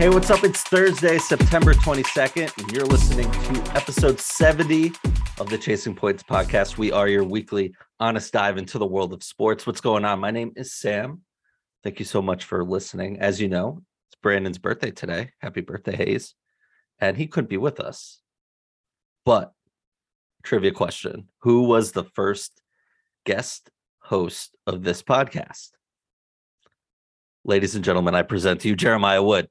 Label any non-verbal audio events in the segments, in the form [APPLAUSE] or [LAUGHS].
Hey, what's up? It's Thursday, September 22nd, and you're listening to episode 70 of the Chasing Points podcast. We are your weekly honest dive into the world of sports. What's going on? My name is Sam. Thank you so much for listening. As you know, it's Brandon's birthday today. Happy birthday, Hayes. And he couldn't be with us. But trivia question Who was the first guest host of this podcast? Ladies and gentlemen, I present to you Jeremiah Wood.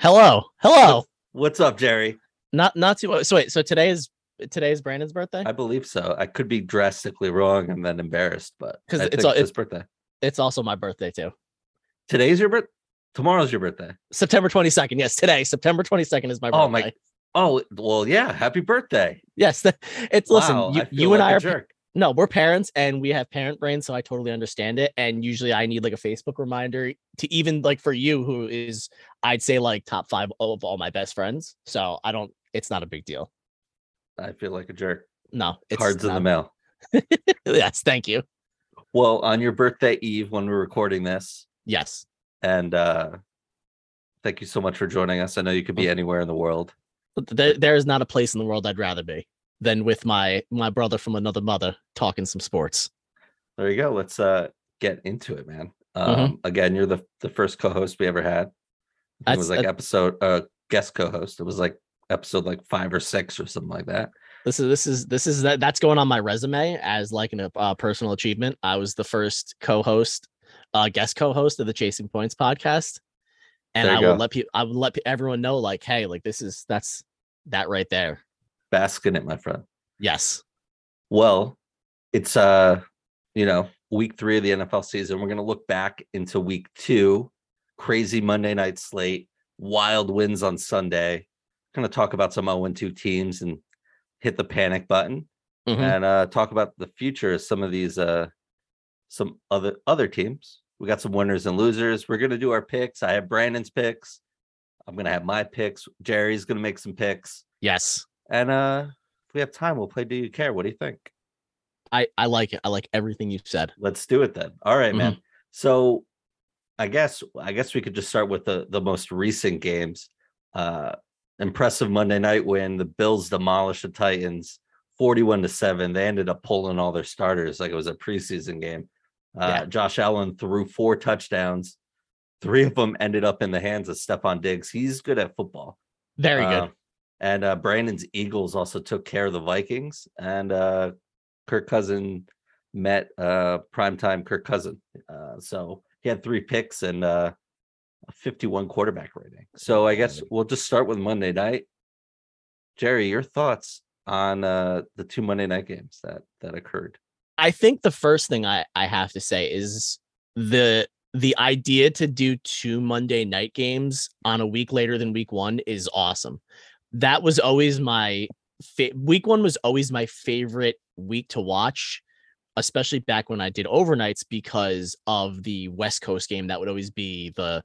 Hello, hello. What's up, Jerry? Not not too. So wait. So today is today is Brandon's birthday. I believe so. I could be drastically wrong and then embarrassed, but because it's all it's his birthday. it's also my birthday too. Today's your birthday. Tomorrow's your birthday. September twenty second. Yes, today September twenty second is my birthday. Oh my- Oh well, yeah. Happy birthday! Yes, [LAUGHS] it's Wow, listen. You, I you and like I a are jerk. No, we're parents and we have parent brains, so I totally understand it. And usually, I need like a Facebook reminder to even like for you, who is I'd say like top five of all my best friends. So I don't. It's not a big deal. I feel like a jerk. No, it's Cards in the mail. [LAUGHS] Yes, thank you. Well, on your birthday eve, when we're recording this, Yes, and uh thank you so much for joining us. I know you could be anywhere in the world. But there, there is not a place in the world I'd rather be than with my my brother from another mother talking some sports. There you go. Let's uh get into it, man. Um Mhm. again, you're the the first co-host we ever had. It was like episode uh guest co-host. It was like episode like five or six or something like that. This is this is this is that that's going on my resume as like an uh, personal achievement. I was the first co-host, uh, guest co-host of the Chasing Points podcast, and I you will let people I will let everyone know like, hey, like this is that's that right there. Bask in it, my friend. Yes, Well, it's uh, you know, week three of the NFL season. We're gonna look back into week two, crazy Monday night slate, wild wins on Sunday. Gonna talk about some 0 2 teams and hit the panic button Mhm. and uh talk about the future of some of these uh some other other teams. We got some winners and losers. We're gonna do our picks. I have Brandon's picks. I'm gonna have my picks. Jerry's gonna make some picks. yes, And uh if we have time, we'll play Do You Care? What do you think? I I like it. I like everything you said. Let's do it then. All right, man. Mm-hmm. So I guess I guess we could just start with the the most recent games. Uh impressive Monday night win. The Bills demolished the Titans 41 to 7. They ended up pulling all their starters like it was a preseason game. Uh Yeah. Josh Allen threw four touchdowns. Three of them ended up in the hands of Stefon Diggs. He's good at football. Very Uh, good. And uh, Brandon's Eagles also took care of the Vikings, and uh, Kirk Cousin met uh, primetime Kirk Cousin. Uh, so he had three picks and uh, a 51 quarterback rating. So I guess we'll just start with Monday night. Jerry, your thoughts on uh, the two Monday night games that that occurred? I think the first thing I, I have to say is the the idea to do two Monday night games on a week later than week one is awesome. That was always my fa- week one was always my favorite week to watch, especially back when I did overnights because of the West Coast game. That would always be the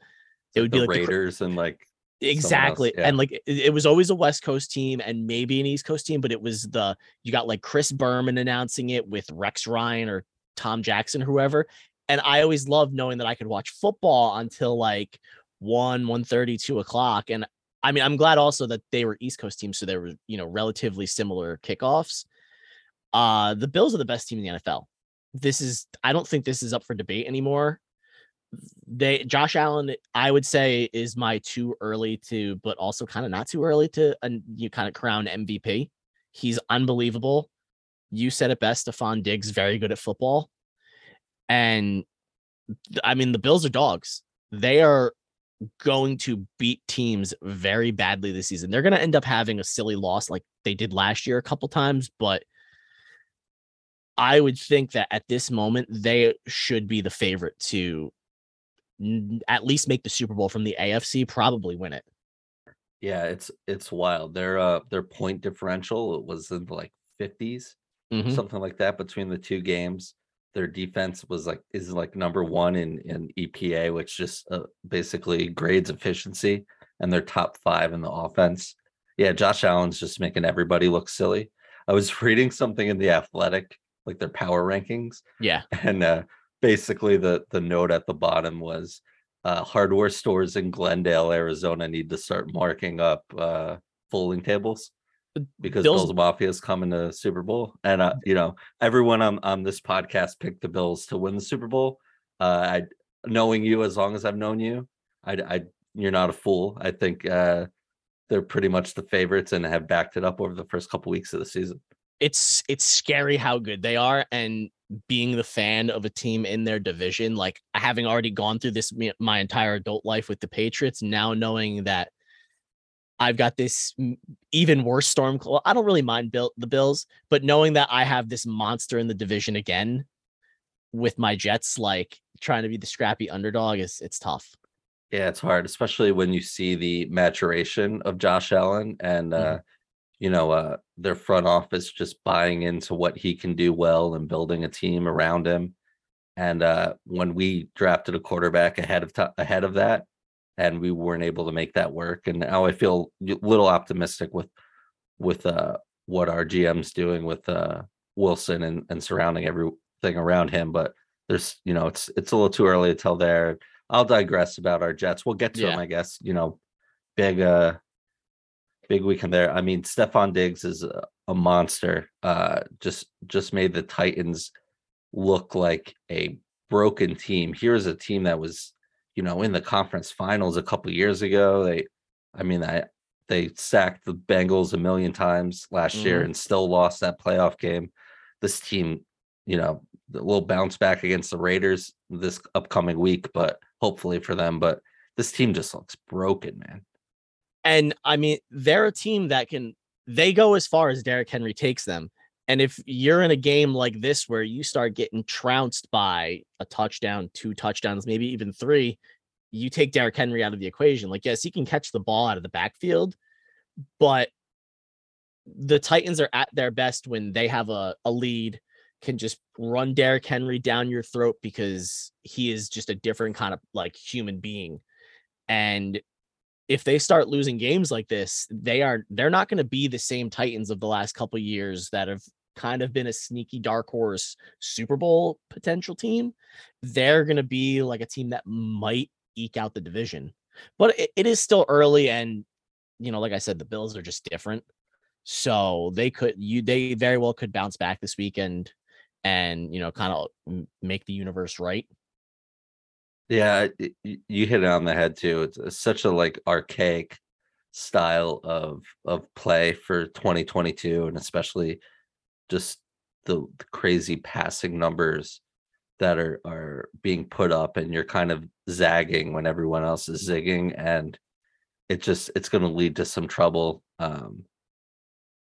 it would the be like the Raiders and like exactly yeah. and like it, it was always a west coast team and maybe an east coast team but it was the you got like chris berman announcing it with rex ryan or tom jackson or whoever and i always loved knowing that i could watch football until like 1 1 2 o'clock and i mean i'm glad also that they were east coast teams so they were you know relatively similar kickoffs uh the bills are the best team in the nfl this is i don't think this is up for debate anymore they Josh Allen, I would say, is my too early to, but also kind of not too early to, and you kind of crown MVP. He's unbelievable. You said it best, Stefon Diggs, very good at football. And I mean, the Bills are dogs. They are going to beat teams very badly this season. They're going to end up having a silly loss like they did last year a couple times, but I would think that at this moment they should be the favorite to at least make the Super Bowl from the AFC, probably win it. yeah, it's it's wild. Their uh their point differential was in the like 50s. Mhm. something like that between the two games. Their defense was like is like number one in in EPA, which just uh, basically grades efficiency, and they're top five in the offense. Yeah, Josh Allen's just making everybody look silly. I was [LAUGHS] reading something in the Athletic, like their power rankings, Yeah. [LAUGHS] and uh, basically the the note at the bottom was uh, hardware stores in Glendale, Arizona need to start marking up uh, folding tables because Bills- Bills, Mafia is coming to Super Bowl, and uh, you know everyone on on this podcast picked the Bills to win the Super Bowl. Uh, I knowing you as long as I've known you, I, I you're not a fool. I think uh, they're pretty much the favorites and have backed it up over the first couple weeks of the season. it's it's scary how good they are and being the fan of a team in their division like having already gone through this my entire adult life with the patriots now knowing that i've got this even worse storm i don't really mind Bill, the bills but knowing that i have this monster in the division again with my jets like trying to be the scrappy underdog is it's tough Yeah, it's hard, especially when you see the maturation of Josh Allen and uh you know uh their front office just buying into what he can do well and building a team around him. And uh when we drafted a quarterback ahead of time ahead of that and we weren't able to make that work and now I feel a little optimistic with with uh what our GM's doing with uh Wilson and and surrounding everything around him but there's you know it's it's a little too early to tell there I'll digress about our Jets. We'll get to Yeah. them, I guess. You know, big uh big weekend there. I mean, Stefon Diggs is a, a monster. Uh just just made the Titans look like a broken team. Here's a team that was, you know, in the conference finals a couple years ago. They I mean, I they sacked the Bengals a million times last year Mhm. and still lost that playoff game. This team, you know, will bounce back against the Raiders this upcoming week, but hopefully for them. But this team just looks broken, man. And I mean, they're a team that can they go as far as Derrick Henry takes them. And if you're in a game like this where you start getting trounced by a touchdown, two touchdowns, maybe even three, you take Derrick Henry out of the equation. Like, yes, he can catch the ball out of the backfield, but the Titans are at their best when they have a, a lead, can just run Derrick Henry down your throat because he is just a different kind of like human being. And if they start losing games like this, they are they're not going to be the same Titans of the last couple years that have kind of been a sneaky dark horse Super Bowl potential team. They're going to be like a team that might eke out the division. But it, it is still early and you know, like I said the Bills are just different. So they could you they very well could bounce back this weekend and you know kind of make the universe right. Yeah, you hit it on the head too. It's, it's such a like archaic style of of play for 2022, and especially just the, the crazy passing numbers that are are being put up, and you're kind of zagging when everyone else is zigging, and it just it's going to lead to some trouble. Um,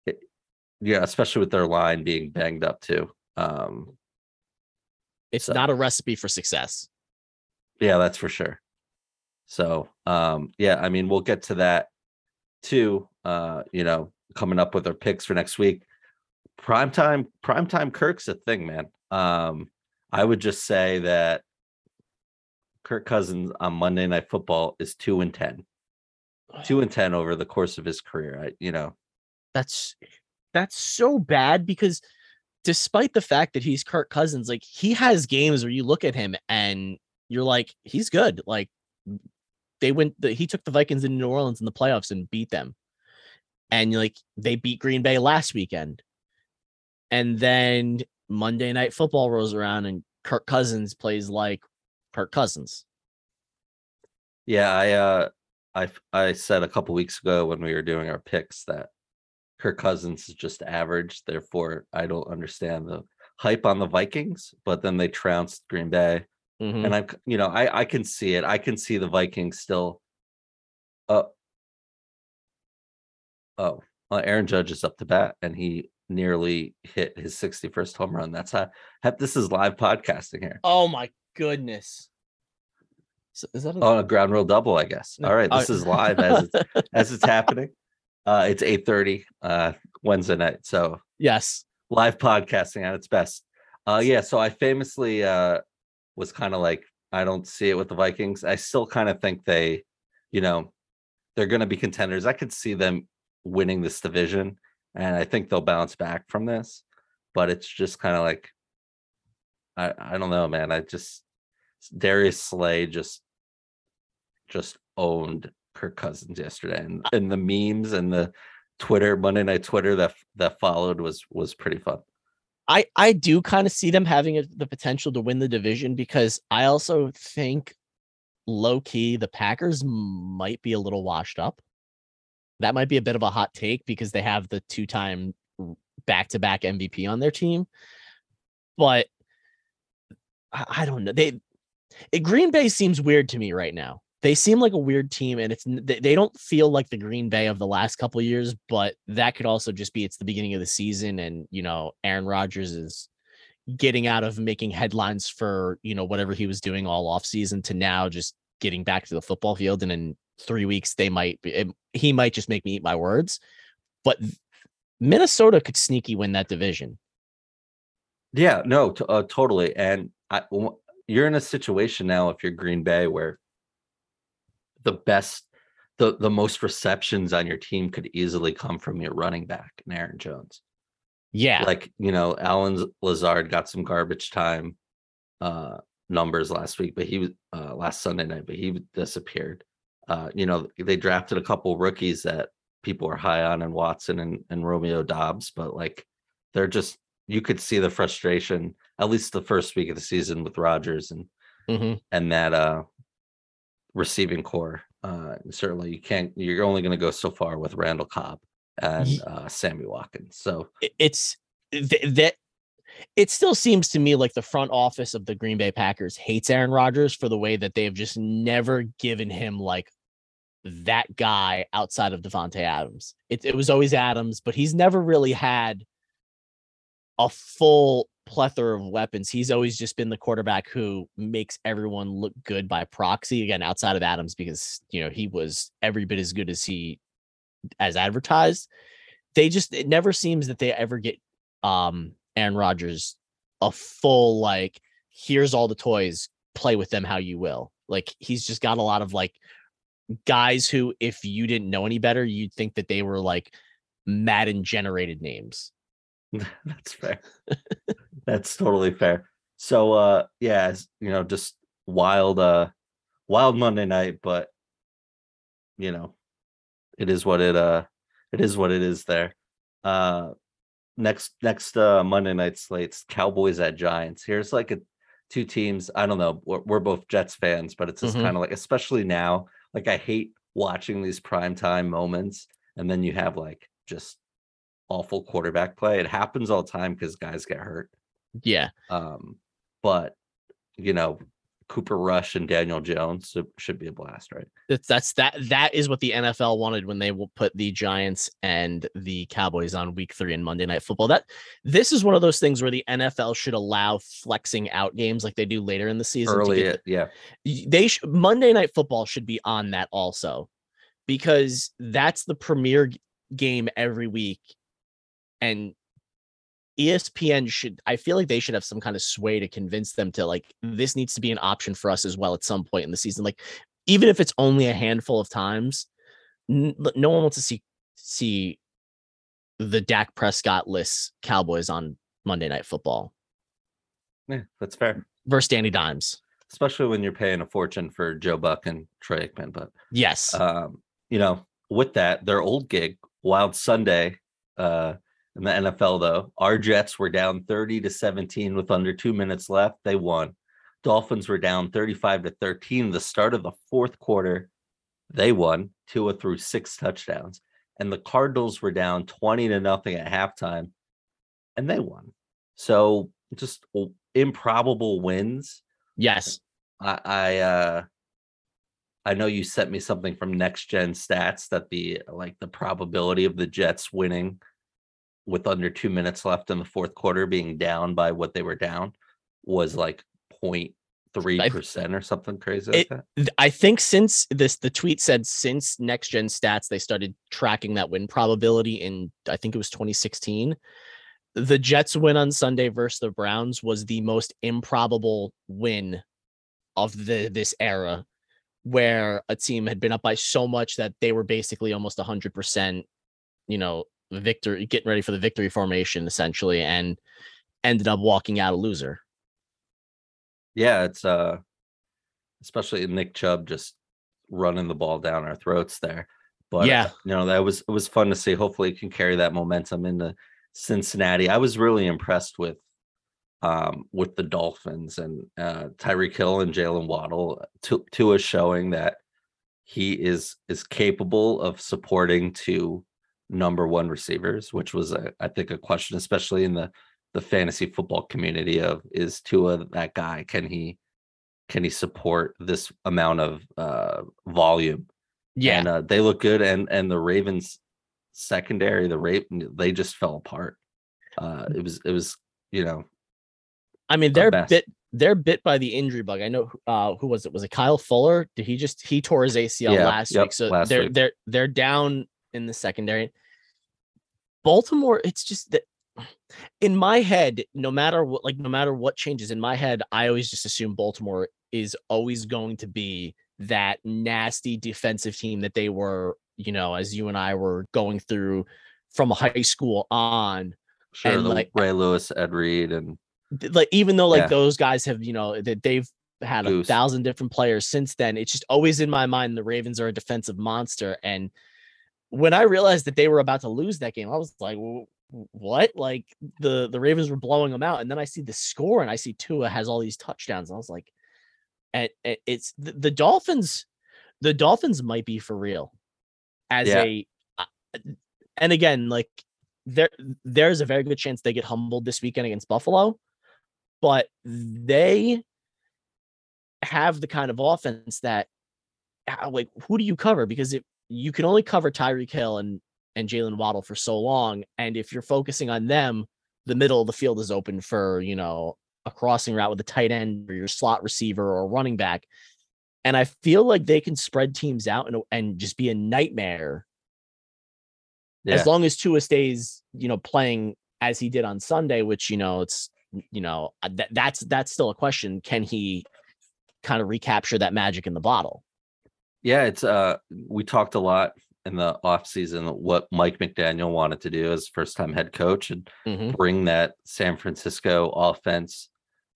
it, yeah, especially with their line being banged up too. Um, It's So- not a recipe for success. Yeah, that's for sure. So, um, yeah, I mean, we'll get to that too. Uh, you know, coming up with our picks for next week. Primetime, primetime Kirk's a thing, man. Um, I would just say that Kirk Cousins on Monday Night Football is two and ten. Two and ten over the course of his career. I, you know, that's that's so bad because despite the fact that he's Kirk Cousins, like he has games where you look at him and you're like, he's good. Like they went, the, he took the Vikings in New Orleans in the playoffs and beat them, and like they beat Green Bay last weekend, and then Monday Night Football rolls around and Kirk Cousins plays like Kirk Cousins. yeah, I, uh, I, I said a couple weeks ago when we were doing our picks that Kirk Cousins is just average. Therefore, I don't understand the hype on the Vikings. But then they trounced Green Bay, Mhm. and I'm, you know, I I can see it. I can see the Vikings still. Uh, oh, well, Aaron Judge is up to bat, and he nearly hit his 61st home run. That's how. This is live podcasting here. Oh my goodness. So is that a, Oh, a ground rule double, I guess. No, All right, uh, this is live as it's, [LAUGHS] as it's happening. Uh, it's 8:30 uh, Wednesday night, so yes. live podcasting at its best. Uh yeah, so I famously uh was kind of like I don't see it with the Vikings. I still kind of think they, you know, they're going to be contenders. I could see them winning this division and I think they'll bounce back from this, but it's just kind of like I I don't know, man. I just Darius Slay just just owned Kirk Cousins yesterday, and, and the memes and the Twitter Monday Night Twitter that that followed was was pretty fun. I I do kind of see them having a, the potential to win the division because I also think low key the Packers might be a little washed up. That might be a bit of a hot take because they have the two time back to back MVP on their team, but I, I don't know. They it, Green Bay seems weird to me right now. They seem like a weird team, and it's they, don't feel like the Green Bay of the last couple years. But that could also just be it's the beginning of the season, and you know Aaron Rodgers is getting out of making headlines for you know whatever he was doing all off season to now just getting back to the football field, and in three weeks they might be, it, he might just make me eat my words. But Minnesota could sneaky win that division. Yeah, no, t- uh, totally. And I, you're in a situation now if you're Green Bay where the best the the most receptions on your team could easily come from your running back and Aaron Jones. Yeah. Like, you know, Allen Lazard got some garbage time uh numbers last week, but he was uh last Sunday night, but he disappeared. Uh, you know, they drafted a couple rookies that people are high on and Watson and, and Romeo Doubs, but like they're just you could see the frustration at least the first week of the season with Rodgers and mm-hmm. and that uh receiving corps. Uh certainly you can't you're only going to go so far with Randall Cobb and uh Sammy Watkins. So it's th- that it still seems to me like the front office of the Green Bay Packers hates Aaron Rodgers for the way that they've just never given him like that guy outside of Davante Adams. It, it was always Adams, but he's never really had a full plethora of weapons. He's always just been the quarterback who makes everyone look good by proxy. Again, outside of Adams, because you know he was every bit as good as he as advertised. They just it never seems that they ever get um Aaron Rodgers a full like here's all the toys, play with them how you will. Like he's just got a lot of like guys who if you didn't know any better, you'd think that they were like Madden generated names. [LAUGHS] That's fair. [LAUGHS] That's totally fair. So uh yeah, you know, just wild uh wild Monday night, but you know, it is what it uh it is what it is there. Uh next next uh Monday night slates, Cowboys at Giants. Here's like a two teams. I don't know. We're, we're both Jets fans, but it's just mm-hmm. kind of like especially now, like I hate watching these prime time moments and then you have like just awful quarterback play. It happens all the time because guys get hurt. Yeah. Um, but you know, Cooper Rush and Daniel Jones should be a blast, right? That's that's that that is what the NFL wanted when they will put the Giants and the Cowboys on week 3 in Monday night football. That this is one of those things where the NFL should allow flexing out games like they do later in the season Early, get, yeah. They sh- Monday night football should be on that also because that's the premier game every week and ESPN should I feel like they should have some kind of sway to convince them to like this needs to be an option for us as well at some point in the season like even if it's only a handful of times n- no one wants to see see the Dak Prescott lists Cowboys on Monday Night Football. Yeah, that's fair. Versus Danny Dimes. Especially when you're paying a fortune for Joe Buck and Troy Aikman. But yes. Um, you know, with that, their old gig, Wild Sunday, uh, in the NFL, though, our Jets were down 30 to 17 with under two minutes left. They won. Dolphins were down 35 to 13. The start of the fourth quarter, they won. Tua threw six touchdowns. And the Cardinals were down 20 to nothing at halftime, and they won. So just improbable wins. Yes. I, I uh I know you sent me something from next gen stats that the like the probability of the Jets winning with under two minutes left in the fourth quarter being down by what they were down was like 0.3 percent or something crazy like it, I think since this the tweet said since next gen stats they started tracking that win probability in I think it was 2016. The Jets win on Sunday versus the Browns was the most improbable win of the this era where a team had been up by so much that they were basically almost 100% you know victory, getting ready for the victory formation essentially, and ended up walking out a loser. Yeah, it's uh, especially Nick Chubb just running the ball down our throats there. But Yeah. you know, that was it was fun to see. Hopefully, it can carry that momentum into Cincinnati. I was really impressed with um with the Dolphins and uh Tyreek Hill and Jaylen Waddle. Tu- Tua showing that he is is capable of supporting two number one receivers, which was a, I think a question, especially in the the fantasy football community of is Tua that guy? Can he can he support this amount of uh volume? Yeah. And uh, they look good and and the Ravens secondary, the Raven they just fell apart. Uh it was it was, you know, I mean, they're mess. bit they're bit by the injury bug. I know uh who was it? Was it Kyle Fuller? Did he just he tore his ACL Yeah, last yep, week? So last they're week. they're they're down in the secondary. Baltimore, it's just that in my head, no matter what, like no matter what changes in my head, I always just assume Baltimore is always going to be that nasty defensive team that they were, you know, as you and I were going through from high school on. sure And, like, Ray Lewis, Ed Reed, and like even though like Yeah. those guys have you know that they've had a thousand different players since then it's just always in my mind the ravens are a defensive monster and when i realized that they were about to lose that game i was like what like the the ravens were blowing them out and then i see the score and i see tua has all these touchdowns and i was like and it's the, the dolphins the dolphins might be for real as Yeah. a uh, and again like there there's a very good chance they get humbled this weekend against buffalo but they have the kind of offense that uh, like who do you cover because if you can only cover Tyreek Hill and and Jaylen Waddle for so long and if you're focusing on them the middle of the field is open for you know a crossing route with a tight end or your slot receiver or running back and I feel like they can spread teams out and and just be a nightmare yeah, as long as Tua stays, you know, playing as he did on Sunday, which you know, it's you know, that that's that's still a question. Can he kind of recapture that magic in the bottle? Yeah. It's uh, we talked a lot in the off season what Mike McDaniel wanted to do as first time head coach and Mhm. bring that San Francisco offense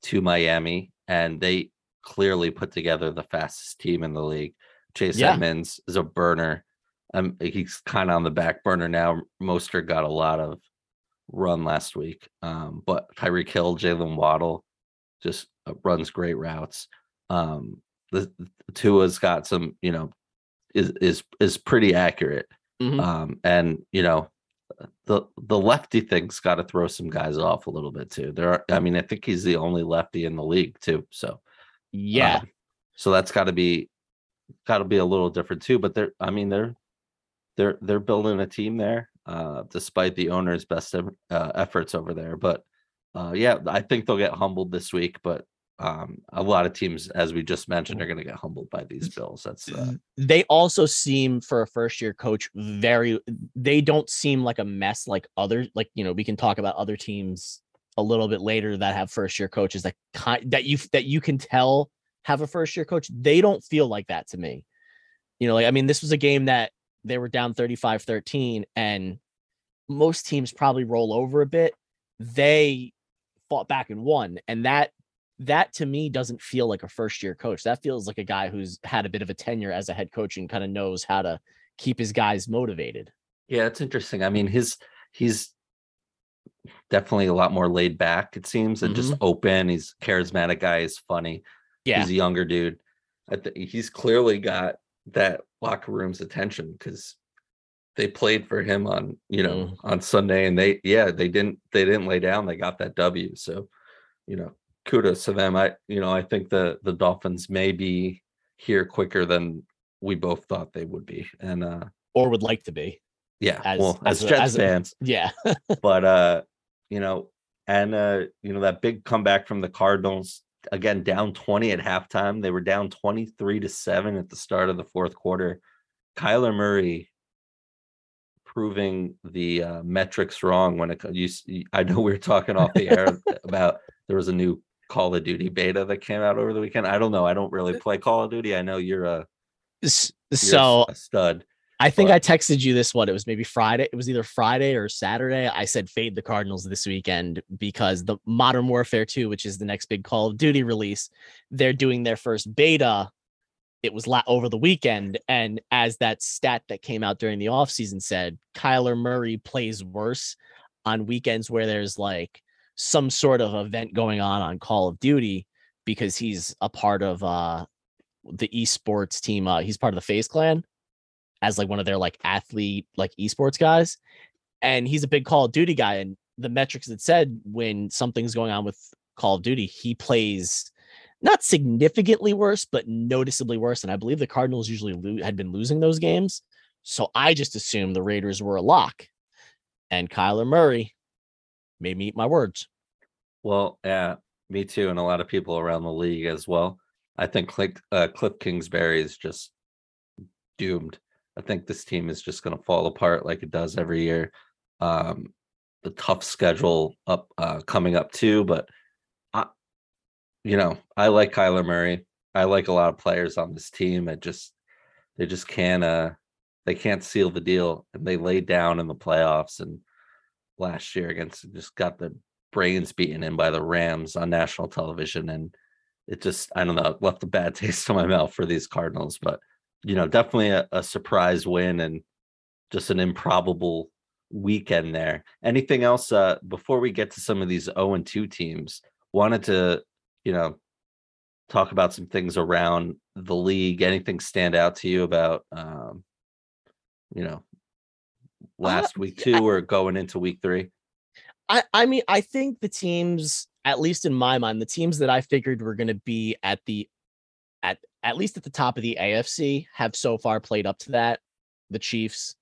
to Miami, and they clearly put together the fastest team in the league. Chase Yeah. Edmonds is a burner. Um, he's kind of on the back burner now. Moster got a lot of run last week, um, but Tyreek Hill, Jaylen Waddle, just uh, runs great routes. Um, the, the Tua's got some, you know, is is is pretty accurate. Mhm. Um, and you know, the the lefty thing's got to throw some guys off a little bit too. There are, I mean, I think he's the only lefty in the league too. So Yeah, um, so that's got to be got to be a little different too. But they're, I mean, they're they're they're building a team there, uh, despite the owner's best uh, efforts over there. But uh, yeah, I think they'll get humbled this week. But um, a lot of teams, as we just mentioned, are going to get humbled by these Bills. That's uh, they also seem for a first year coach very. They don't seem like a mess like other like you know we can talk about other teams a little bit later that have first year coaches that kind that you that you can tell have a first year coach. They don't feel like that to me. You know, like I mean, this was a game that they were down 35-13 and most teams probably roll over a bit. They fought back and won. And that that to me doesn't feel like a first year coach. That feels like a guy who's had a bit of a tenure as a head coach and kind of knows how to keep his guys motivated. Yeah, it's interesting. I mean, his he's definitely a lot more laid back, it seems, and just open. He's charismatic guy, he's funny. Yeah. He's a younger dude. I think he's clearly got that locker room's attention because they played for him on, you know, Mm. on Sunday and they yeah, they didn't they didn't lay down. They got that W. So, you know, kudos to them. I you know, I think the the Dolphins may be here quicker than we both thought they would be. And uh Or would like to be. yeah, As- well, as, as Jets as a- fans, Yeah. [LAUGHS] but uh, you know, and uh, you know, that big comeback from the Cardinals again down 20 at halftime. They were down 23 to 7 at the start of the fourth quarter. Kyler Murray proving the uh, metrics wrong when it comes. you s- y- I know we were talking off the air [LAUGHS] about there was a new Call of Duty beta that came out over the weekend. I don't know. I don't really play Call of Duty. I know you're a, you're So a stud. I think but- I texted you this one. It was maybe Friday. It was either Friday or Saturday. I said fade the Cardinals this weekend because the Modern Warfare 2, which is the next big Call of Duty release, they're doing their first beta it was la- over the weekend. And as that stat that came out during the offseason said, Kyler Murray plays worse on weekends where there's like some sort of event going on on Call of Duty because he's a part of uh the esports team. Uh, he's part of the FaZe Clan as like one of their like athlete like esports guys, and he's a big Call of Duty guy. And the metrics that said when something's going on with Call of Duty, he plays not significantly worse, but noticeably worse. And I believe the Cardinals usually lo- had been losing those games. So I just assumed the Raiders were a lock. And Kyler Murray made me eat my words. Well, yeah, me too, and a lot of people around the league as well. I think Cliff, uh, Cliff Kingsbury is just doomed. I think this team is just going to fall apart like it does every year. Um, the tough schedule up uh, coming up too, but I, you know, I like Kyler Murray. I like a lot of players on this team. It just they just can't uh they can't seal the deal, and they lay down in the playoffs and last year against just got the brains beaten in by the Rams on national television, and it just I don't know left a bad [LAUGHS] taste in my mouth for these Cardinals, but you know definitely a, a surprise win and just an improbable weekend there. Anything else uh, before we get to some of these 0 and 2 teams? Wanted to, you know, talk about some things around the league. Anything stand out to you about, um, you know, last uh, week two I, or going into week three? I I mean I think the teams, at least in my mind, the teams that I figured were going to be at the at at least at the top of the AFC have so far played up to that. The Chiefs,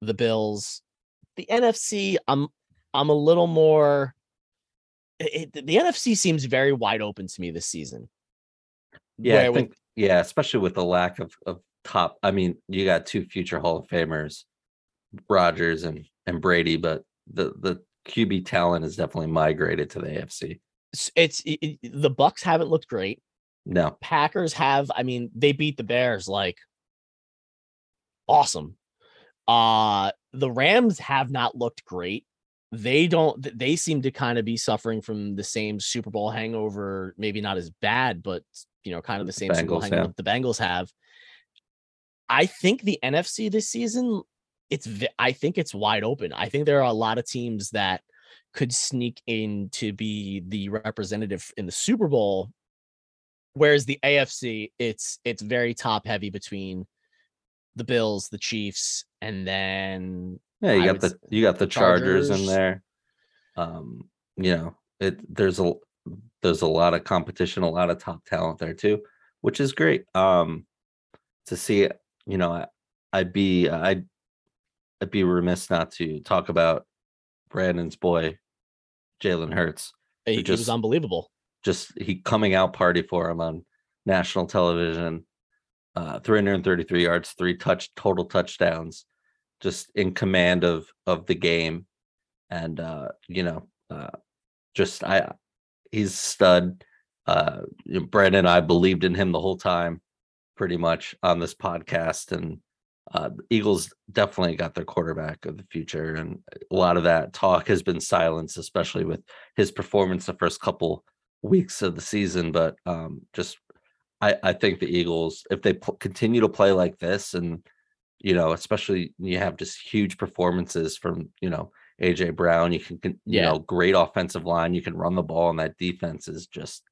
the Bills, the NFC, I'm I'm a little more. It, the NFC seems very wide open to me this season. Yeah, I think, with, yeah, especially with the lack of of top. I mean, you got two future Hall of Famers, Rodgers and and Brady, but the the QB talent has definitely migrated to the AFC. It's, it, the Bucs haven't looked great. No, Packers have. I mean, they beat the Bears like awesome. Uh the Rams have not looked great. They don't they seem to kind of be suffering from the same Super Bowl hangover, maybe not as bad, but you know, kind of the same Bengals, Super Bowl hangover the Bengals have. I think the NFC this season, it's I think it's wide open. I think there are a lot of teams that could sneak in to be the representative in the Super Bowl. Whereas the AFC, it's it's very top heavy between the Bills, the Chiefs, and then yeah, you I got the you got the Chargers. Chargers in there. Um, you know, it there's a there's a lot of competition, a lot of top talent there too, which is great. Um, to see you know, I, I'd be I'd I'd be remiss not to talk about Brandon's boy, Jalen Hurts. He, just, was unbelievable. Just he coming out party for him on national television uh, 333 yards, three touch total touchdowns, just in command of of the game, and uh, you know, uh, just I, he's stud. Uh, Brandon and I believed in him the whole time, pretty much on this podcast, and uh, Eagles definitely got their quarterback of the future, and a lot of that talk has been silenced, especially with his performance the first couple weeks of the season. But um, just I, I think the Eagles, if they p- continue to play like this, and you know, especially you have just huge performances from you know AJ Brown, you can, you yeah. know, great offensive line, you can run the ball, and that defense is just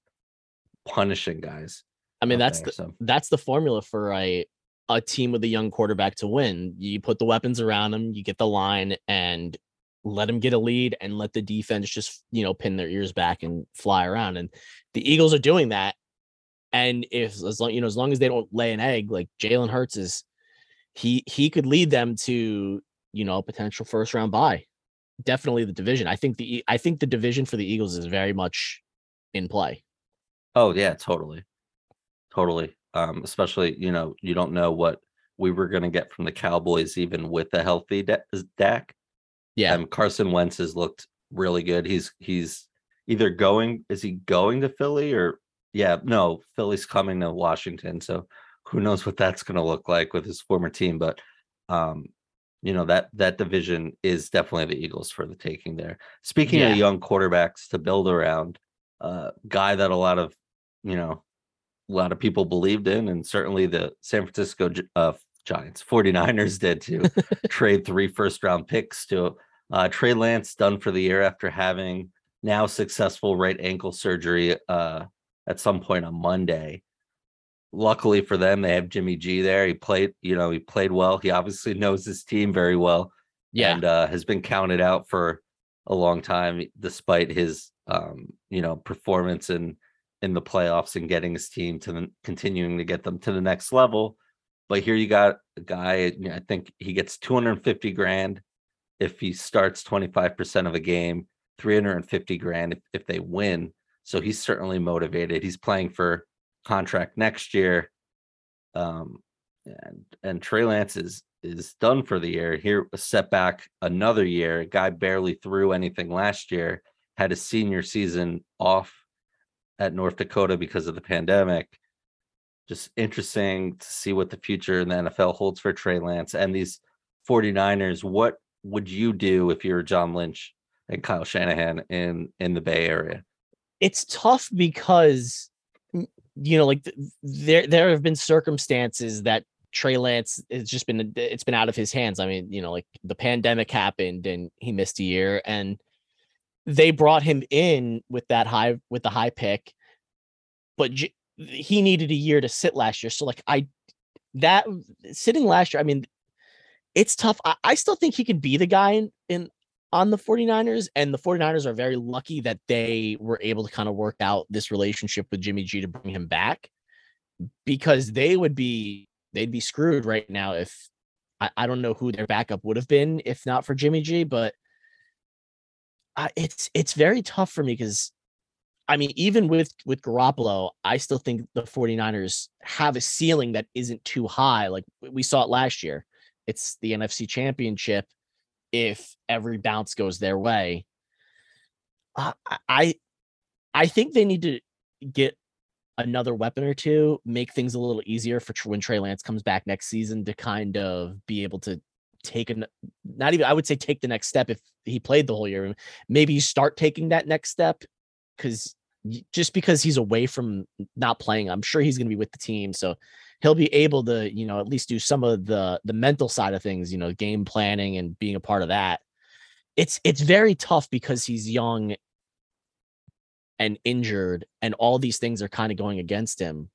punishing guys. I mean, that's there, the so. that's the formula for a a team with a young quarterback to win. You put the weapons around them, you get the line, and let them get a lead, and let the defense just you know pin their ears back and fly around. And the Eagles are doing that and if as long you know, as long as they don't lay an egg, like Jalen Hurts is, he he could lead them to you know potential first round bye. Definitely the division. I think the I think the division for the Eagles is very much in play. Oh yeah, totally, totally. Um, especially you know you don't know what we were going to get from the Cowboys even with a healthy Dak. Yeah, um, Carson Wentz has looked really good. He's he's either going is he going to Philly or yeah, no, Philly's coming to Washington, so who knows what that's going to look like with his former team. But um, you know that that division is definitely the Eagles for the taking there. Speaking yeah. of young quarterbacks to build around, uh, guy that a lot of you know a lot of people believed in, and certainly the San Francisco uh, Giants, 49ers [LAUGHS] did too, trade three first round picks to uh, Trey Lance done for the year after having now successful right ankle surgery uh, at some point on Monday. Luckily for them, they have Jimmy G there. He played, you know, he played well. He obviously knows his team very well. Yeah. And uh, has been counted out for a long time, despite his, um, you know, performance in in the playoffs and getting his team to the, continuing to get them to the next level. But here you got a guy. I think he gets 250 grand if he starts 25% of a game, 350 grand if, if they win. So he's certainly motivated. He's playing for contract next year. Um, and and Trey Lance is is done for the year. Here a setback another year. A guy barely threw anything last year, had a senior season off at North Dakota because of the pandemic. Just interesting to see what the future in the NFL holds for Trey Lance and these 49ers. What would you do if you're John Lynch and Kyle Shanahan in in the Bay Area? It's tough because you know, like there there have been circumstances that Trey Lance has just been it's been out of his hands. I mean, you know, like the pandemic happened and he missed a year and they brought him in with that high with the high pick, but J- he needed a year to sit last year. So like I that sitting last year, I mean, it's tough. I, I still think he could be the guy in, in on the 49ers and the 49ers are very lucky that they were able to kind of work out this relationship with Jimmy G to bring him back because they would be they'd be screwed right now if I, I don't know who their backup would have been if not for Jimmy G but uh, it's it's very tough for me because I mean, even with with Garoppolo, I still think the 49ers have a ceiling that isn't too high. Like we saw it last year it's the NFC Championship if every bounce goes their way. Uh, I I think they need to get another weapon or two, make things a little easier for when Trey Lance comes back next season to kind of be able to take an not even I would say take the next step if he played the whole year. Maybe you start taking that next step because just because he's away from not playing, I'm sure he's going to be with the team. So he'll be able to, you know, at least do some of the the mental side of things, you know, game planning and being a part of that. It's it's very tough because he's young and injured and all these things are kind of going against him.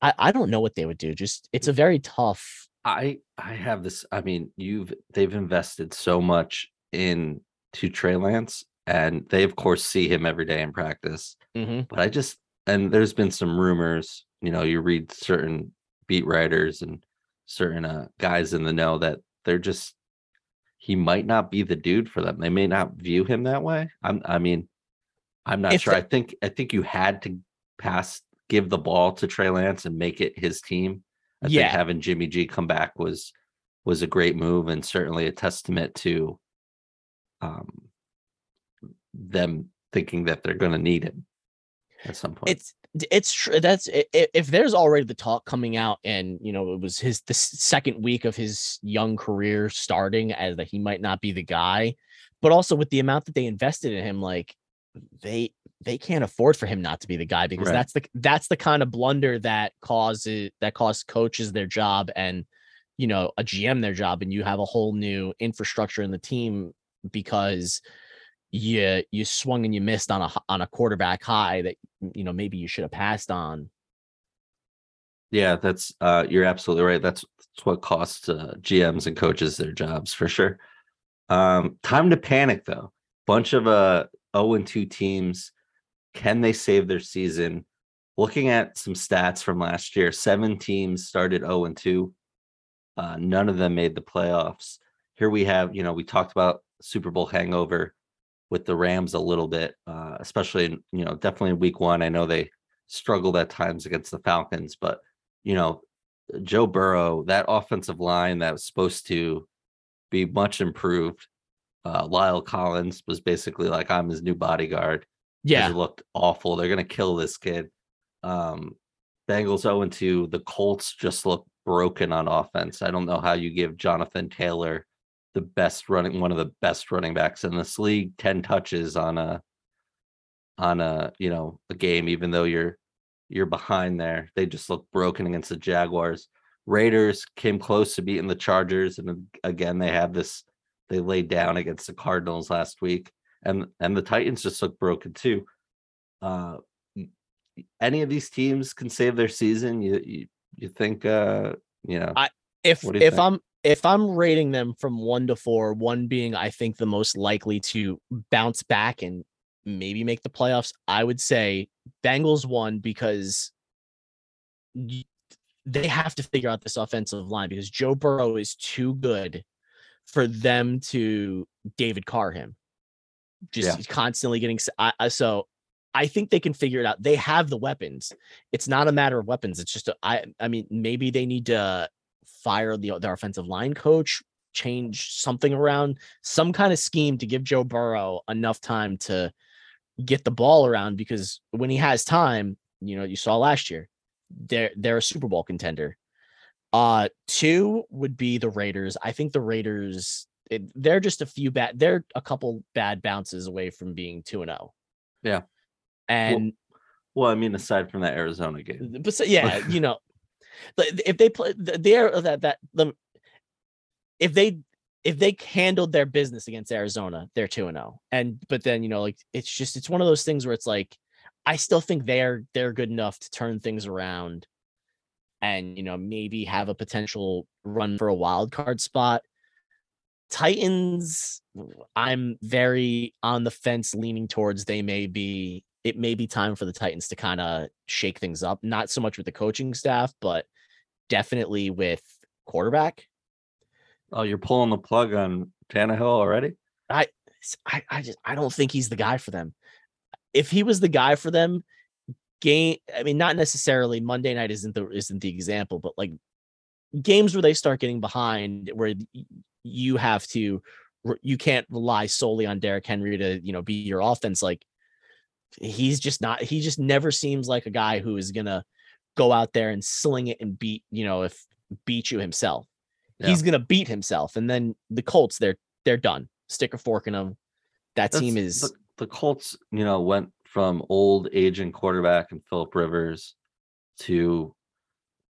I I don't know what they would do. Just it's a very tough I I have this I mean, you've they've invested so much in to Trey Lance and they of course see him every day in practice. Mm-hmm. But I just and there's been some rumors you know you read certain beat writers and certain uh, guys in the know that they're just he might not be the dude for them. They may not view him that way. I'm I mean, I'm not if sure. The, I think I think you had to pass give the ball to Trey Lance and make it his team. I yeah. think having Jimmy G come back was was a great move and certainly a testament to um them thinking that they're going to need him at some point. It's it's true. That's if there's already the talk coming out, and you know it was his the second week of his young career starting, as that he might not be the guy, but also with the amount that they invested in him, like they they can't afford for him not to be the guy because right. that's the that's the kind of blunder that causes that costs coaches their job and you know a GM their job, and you have a whole new infrastructure in the team because you you swung and you missed on a on a quarterback high that you know maybe you should have passed on. Yeah, that's uh you're absolutely right. That's, that's what costs uh, GMs and coaches their jobs for sure. Um time to panic though. Bunch of uh 0 and 2 teams. Can they save their season? Looking at some stats from last year, seven teams started 0 and 2. Uh, none of them made the playoffs. Here we have, you know, we talked about Super Bowl hangover with the Rams a little bit, uh, especially in, you know, definitely in week one. I know they struggled at times against the Falcons, but you know, Joe Burrow, that offensive line that was supposed to be much improved. Uh, La'el Collins was basically like, I'm his new bodyguard. Yeah. He looked awful. They're going to kill this kid. Um, Bengals 0 2. The Colts just look broken on offense. I don't know how you give Jonathan Taylor the best running one of the best running backs in this league 10 touches on a on a you know a game even though you're you're behind there. They just look broken against the Jaguars. Raiders came close to beating the Chargers, and again they have this. They laid down against the Cardinals last week, and and the Titans just look broken too. Uh, any of these teams can save their season. You you, you think? Uh, you know, I if if think? I'm if I'm rating them from one to four, one being I think the most likely to bounce back and maybe make the playoffs, I would say Bengals one because they have to figure out this offensive line because Joe Burrow is too good for them to David Carr him. Just yeah. constantly getting I, so I think they can figure it out. They have the weapons. It's not a matter of weapons. It's just a, I I mean maybe they need to fire the their offensive line coach, change something around, some kind of scheme to give Joe Burrow enough time to get the ball around because when he has time, you know, you saw last year, they're they're a Super Bowl contender. Uh two would be the Raiders. I think the Raiders it, they're just a few bad they're a couple bad bounces away from being 2 and 0. Yeah. And well, well, I mean aside from that Arizona game. But so, yeah, [LAUGHS] you know, if they play they're uh, that that the if they if they handled their business against Arizona, they're 2 and 0. And but then, you know, like it's just it's one of those things where it's like I still think they're they're good enough to turn things around and, you know, maybe have a potential run for a wild card spot. Titans, I'm very on the fence leaning towards they may be it may be time for the Titans to kind of shake things up, not so much with the coaching staff, but definitely with quarterback. Oh, you're pulling the plug on Tannehill already? I, I, I just I don't think he's the guy for them. If he was the guy for them, game. I mean, not necessarily Monday night isn't the isn't the example, but like games where they start getting behind, where you have to, you can't rely solely on Derrick Henry to you know be your offense. Like he's just not. He just never seems like a guy who is gonna go out there and sling it and beat you know if beat you himself. Yeah. He's gonna beat himself, and then the Colts they're they're done. Stick a fork in them. That That's, team is the, the Colts. You know went from old aging quarterback and Philip Rivers to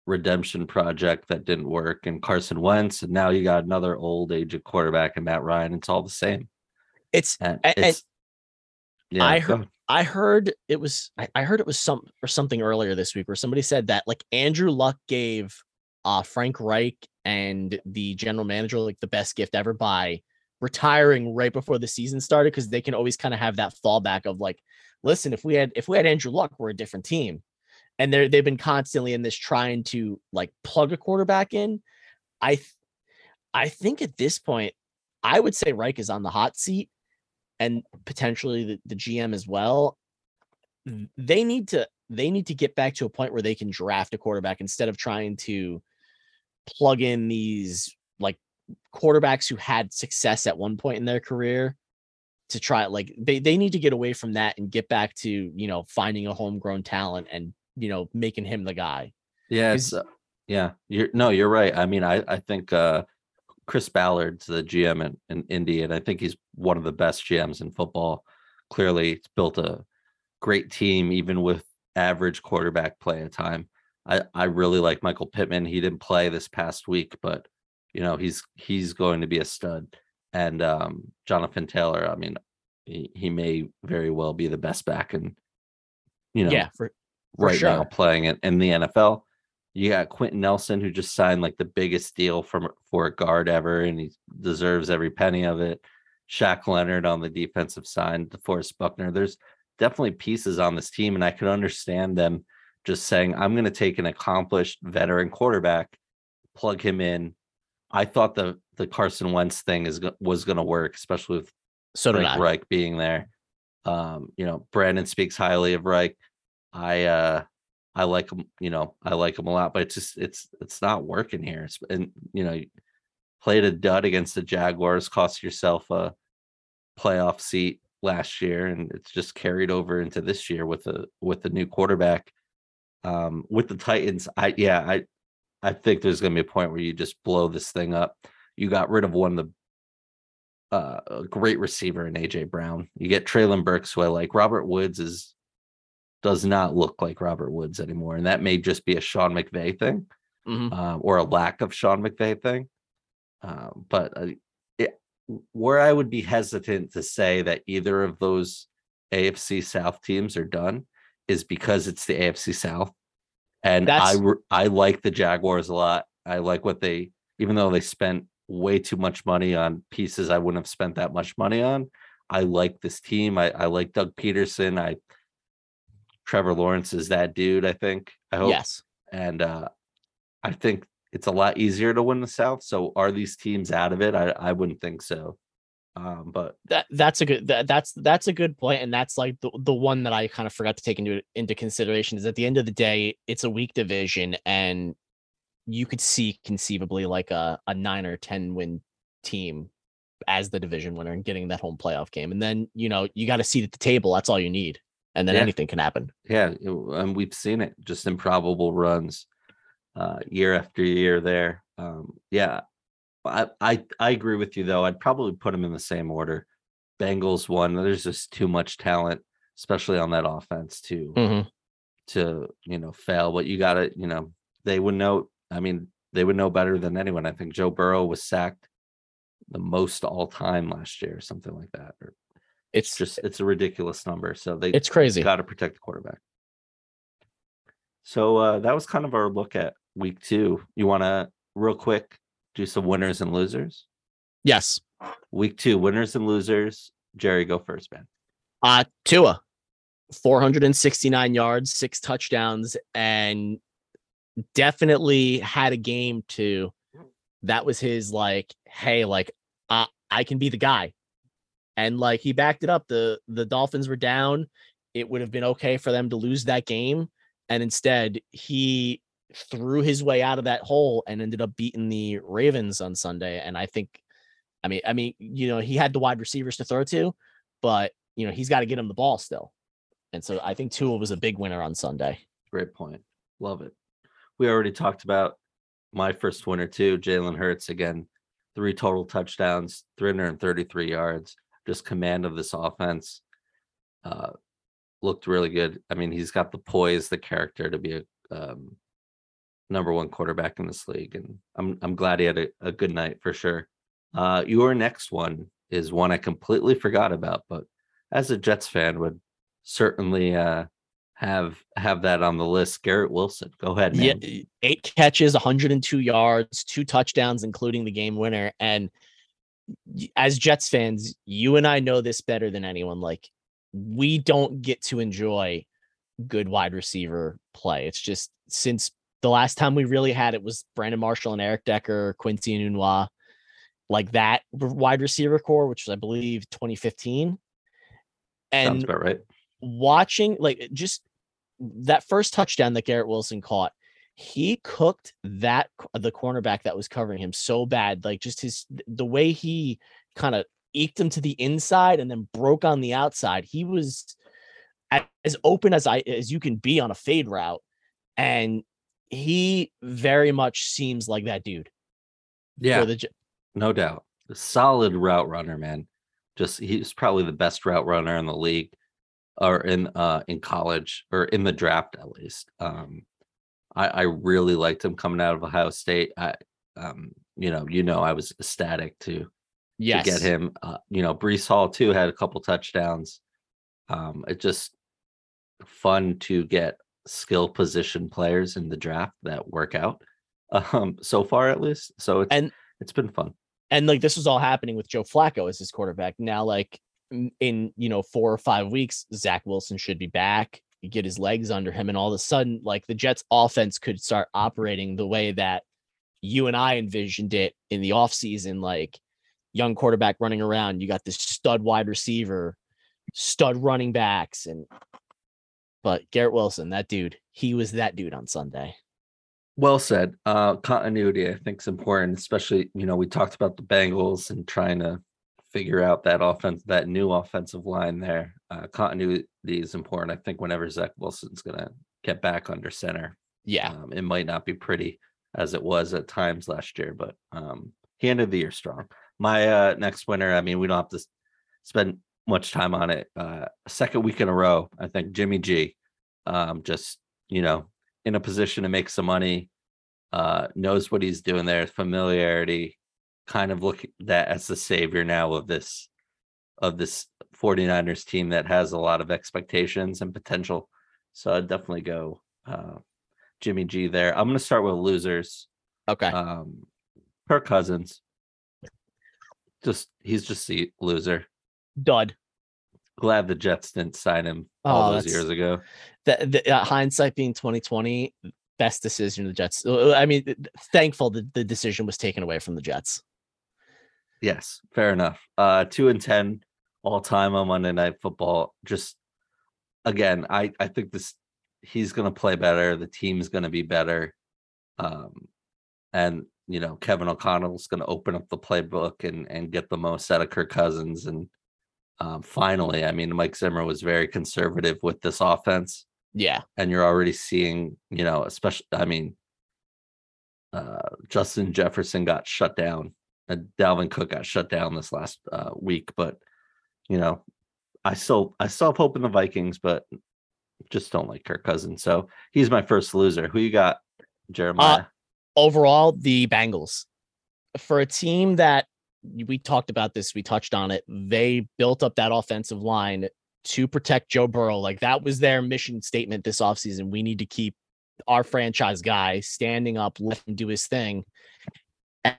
redemption project that didn't work and Carson Wentz, and now you got another old aging quarterback and Matt Ryan. It's all the same. It's and, and, it's, yeah, I heard I heard it was I, I heard it was some or something earlier this week where somebody said that like Andrew Luck gave uh Frank Reich and the general manager like the best gift ever by retiring right before the season started because they can always kind of have that fallback of like, listen, if we had if we had Andrew Luck, we're a different team. And they're they've been constantly in this trying to like plug a quarterback in. I th- I think at this point, I would say Reich is on the hot seat and potentially the, the GM as well, they need to they need to get back to a point where they can draft a quarterback instead of trying to plug in these like quarterbacks who had success at one point in their career to try like they, they need to get away from that and get back to you know finding a homegrown talent and you know making him the guy yeah uh, yeah you're no you're right i mean i i think uh Chris Ballard's the GM in, in Indy, and I think he's one of the best GMs in football. Clearly, it's built a great team, even with average quarterback play at time. I, I really like Michael Pittman. He didn't play this past week, but you know he's he's going to be a stud. And um, Jonathan Taylor, I mean, he, he may very well be the best back in you know yeah for right sure. now playing it in the NFL. You got Quenton Nelson, who just signed like the biggest deal from for a guard ever, and he deserves every penny of it. Shaq Leonard on the defensive side, DeForest Buckner. There's definitely pieces on this team, and I can understand them just saying, "I'm going to take an accomplished veteran quarterback, plug him in." I thought the the Carson Wentz thing is was going to work, especially with so Frank Reich being there. Um, you know, Brandon speaks highly of Reich. I uh I like them, you know, I like him a lot, but it's just it's it's not working here. It's, and you know, played a dud against the Jaguars, cost yourself a playoff seat last year, and it's just carried over into this year with a with the new quarterback. Um, with the Titans, I yeah, I I think there's gonna be a point where you just blow this thing up. You got rid of one of the uh, great receiver in AJ Brown. You get Treylon Burks, who I like. Robert Woods is does not look like Robert Woods anymore, and that may just be a Sean McVay thing Mhm. um, or a lack of Sean McVay thing. Um, but uh, it, where I would be hesitant to say that either of those AFC South teams are done is because it's the AFC South, and I That's- re- I like the Jaguars a lot. I like what they, even though they spent way too much money on pieces I wouldn't have spent that much money on. I like this team. I, I like Doug Pederson. I Trevor Lawrence is that dude. I think. I hope Yes. and uh, I think it's a lot easier to win the South. So are these teams out of it? I, I wouldn't think so. Um, but that that's a good that, that's that's a good point and that's like the, the one that i kind of forgot to take into into consideration is at the end of the day it's a weak division and you could see conceivably like a, a nine or ten win team as the division winner and getting that home playoff game and then you know you got a seat at the table that's all you need and then Yeah. anything can happen yeah, and we've seen it just improbable runs uh, year after year there. Um, yeah, I, I I agree with you though. I'd probably put them in the same order. Bengals one. There's just too much talent, especially on that offense to Mhm. to you know fail. But you got to you know they would know. I mean, they would know better than anyone. I think Joe Burrow was sacked the most all time last year, or something like that. Or it's just it's a ridiculous number. So they it's crazy got to protect the quarterback. So uh, that was kind of our look at week two. You want to real quick do some winners and losers? yes Week two, winners and losers. Jerry, go first, man. Uh Tua, 469 yards, six touchdowns, and definitely had a game to that was his like, hey, like uh, I can be the guy. And like he backed it up. The the Dolphins were down. It would have been okay for them to lose that game. And instead, he threw his way out of that hole and ended up beating the Ravens on Sunday. And I think, I mean, I mean, you know, he had the wide receivers to throw to, but you know, he's got to get him the ball still. And so I think Tua was a big winner on Sunday. Great point. Love it. We already talked about my first winner too, Jalen Hurts again, three total touchdowns, 333 yards, just command of this offense. Uh, looked really good. I mean, he's got the poise, the character to be a um, number one quarterback in this league, and I'm I'm glad he had a, a good night for sure. Uh, your next one is one I completely forgot about, but as a Jets fan, would certainly uh, have have that on the list. Garrett Wilson, go ahead, man. Yeah, eight catches, 102 yards, two touchdowns, including the game winner. And as Jets fans, you and I know this better than anyone. Like, we don't get to enjoy good wide receiver play. It's just since the last time we really had it was Brandon Marshall and Eric Decker, Quincy Enunwa, like that wide receiver corps, which was, I believe, 2015. Sounds And about right. watching like just that first touchdown that Garrett Wilson caught, he cooked that the cornerback that was covering him so bad. Like just his the way he kind of eked him to the inside and then broke on the outside. He was as open as I as you can be on a fade route, and he very much seems like that dude. Yeah, the, no doubt. A solid route runner, man. Just he's probably the best route runner in the league, or in uh in college or in the draft at least. Um, I I really liked him coming out of Ohio State. I um you know you know I was ecstatic to yes, to get him. Uh, you know, Breece Hall too had a couple touchdowns. Um, it just fun to get skill position players in the draft that work out. [LAUGHS] Um, so far at least. So it's And- it's been fun. and like this was all happening with Joe Flacco as his quarterback. Now, like in, in you know four or five weeks, Zach Wilson should be back. Get his legs under him, and all of a sudden, like the Jets' offense could start operating the way that you and I envisioned it in the offseason, like young quarterback running around. You got this stud wide receiver, stud running backs, and but Garrett Wilson, that dude, he was that dude on Sunday. Well said. Uh, continuity, I think, is important, especially you know we talked about the Bengals and trying to figure out that offense, that new offensive line there. Uh, continuity is important. I think whenever Zach Wilson's gonna get back under center, Yeah, um, it might not be pretty as it was at times last year, but um, he ended the year strong. My uh, next winner, I mean, we don't have to spend much time on it. Uh, second week in a row, I think Jimmy G Um, just you know, in a position to make some money, uh, knows what he's doing there, familiarity, kind of look that as the savior now of this of this 49ers team that has a lot of expectations and potential. So I'd definitely go uh, Jimmy G there. I'm going to start with losers. Okay. Um, Kirk Cousins. Just he's just a loser. Dud. Glad the Jets didn't sign him all Oh, those years ago. The, the uh, hindsight being 2020, best decision the Jets. Uh, I mean, thankful that the decision was taken away from the Jets. Yes, fair enough. Uh, two and ten all time on Monday Night Football. Just again, I I think this he's going to play better. The team's going to be better. Um, and you know Kevin O'Connell's going to open up the playbook and and get the most out of Kirk Cousins. And um, finally, I mean, Mike Zimmer was very conservative with this offense. Yeah. and you're already seeing, you know, especially I mean, uh, Justin Jefferson got shut down, and Dalvin Cook got shut down this last uh, week, but you know, I still I still have hope in the Vikings, but just don't like Kirk Cousins, so he's my first loser. Who you got, uh, Jeremiah? Overall, the Bengals. For a team that we talked about this, we touched on it. They built up that offensive line to protect Joe Burrow. Like that was their mission statement this offseason. We need to keep our franchise guy standing up, let him do his thing.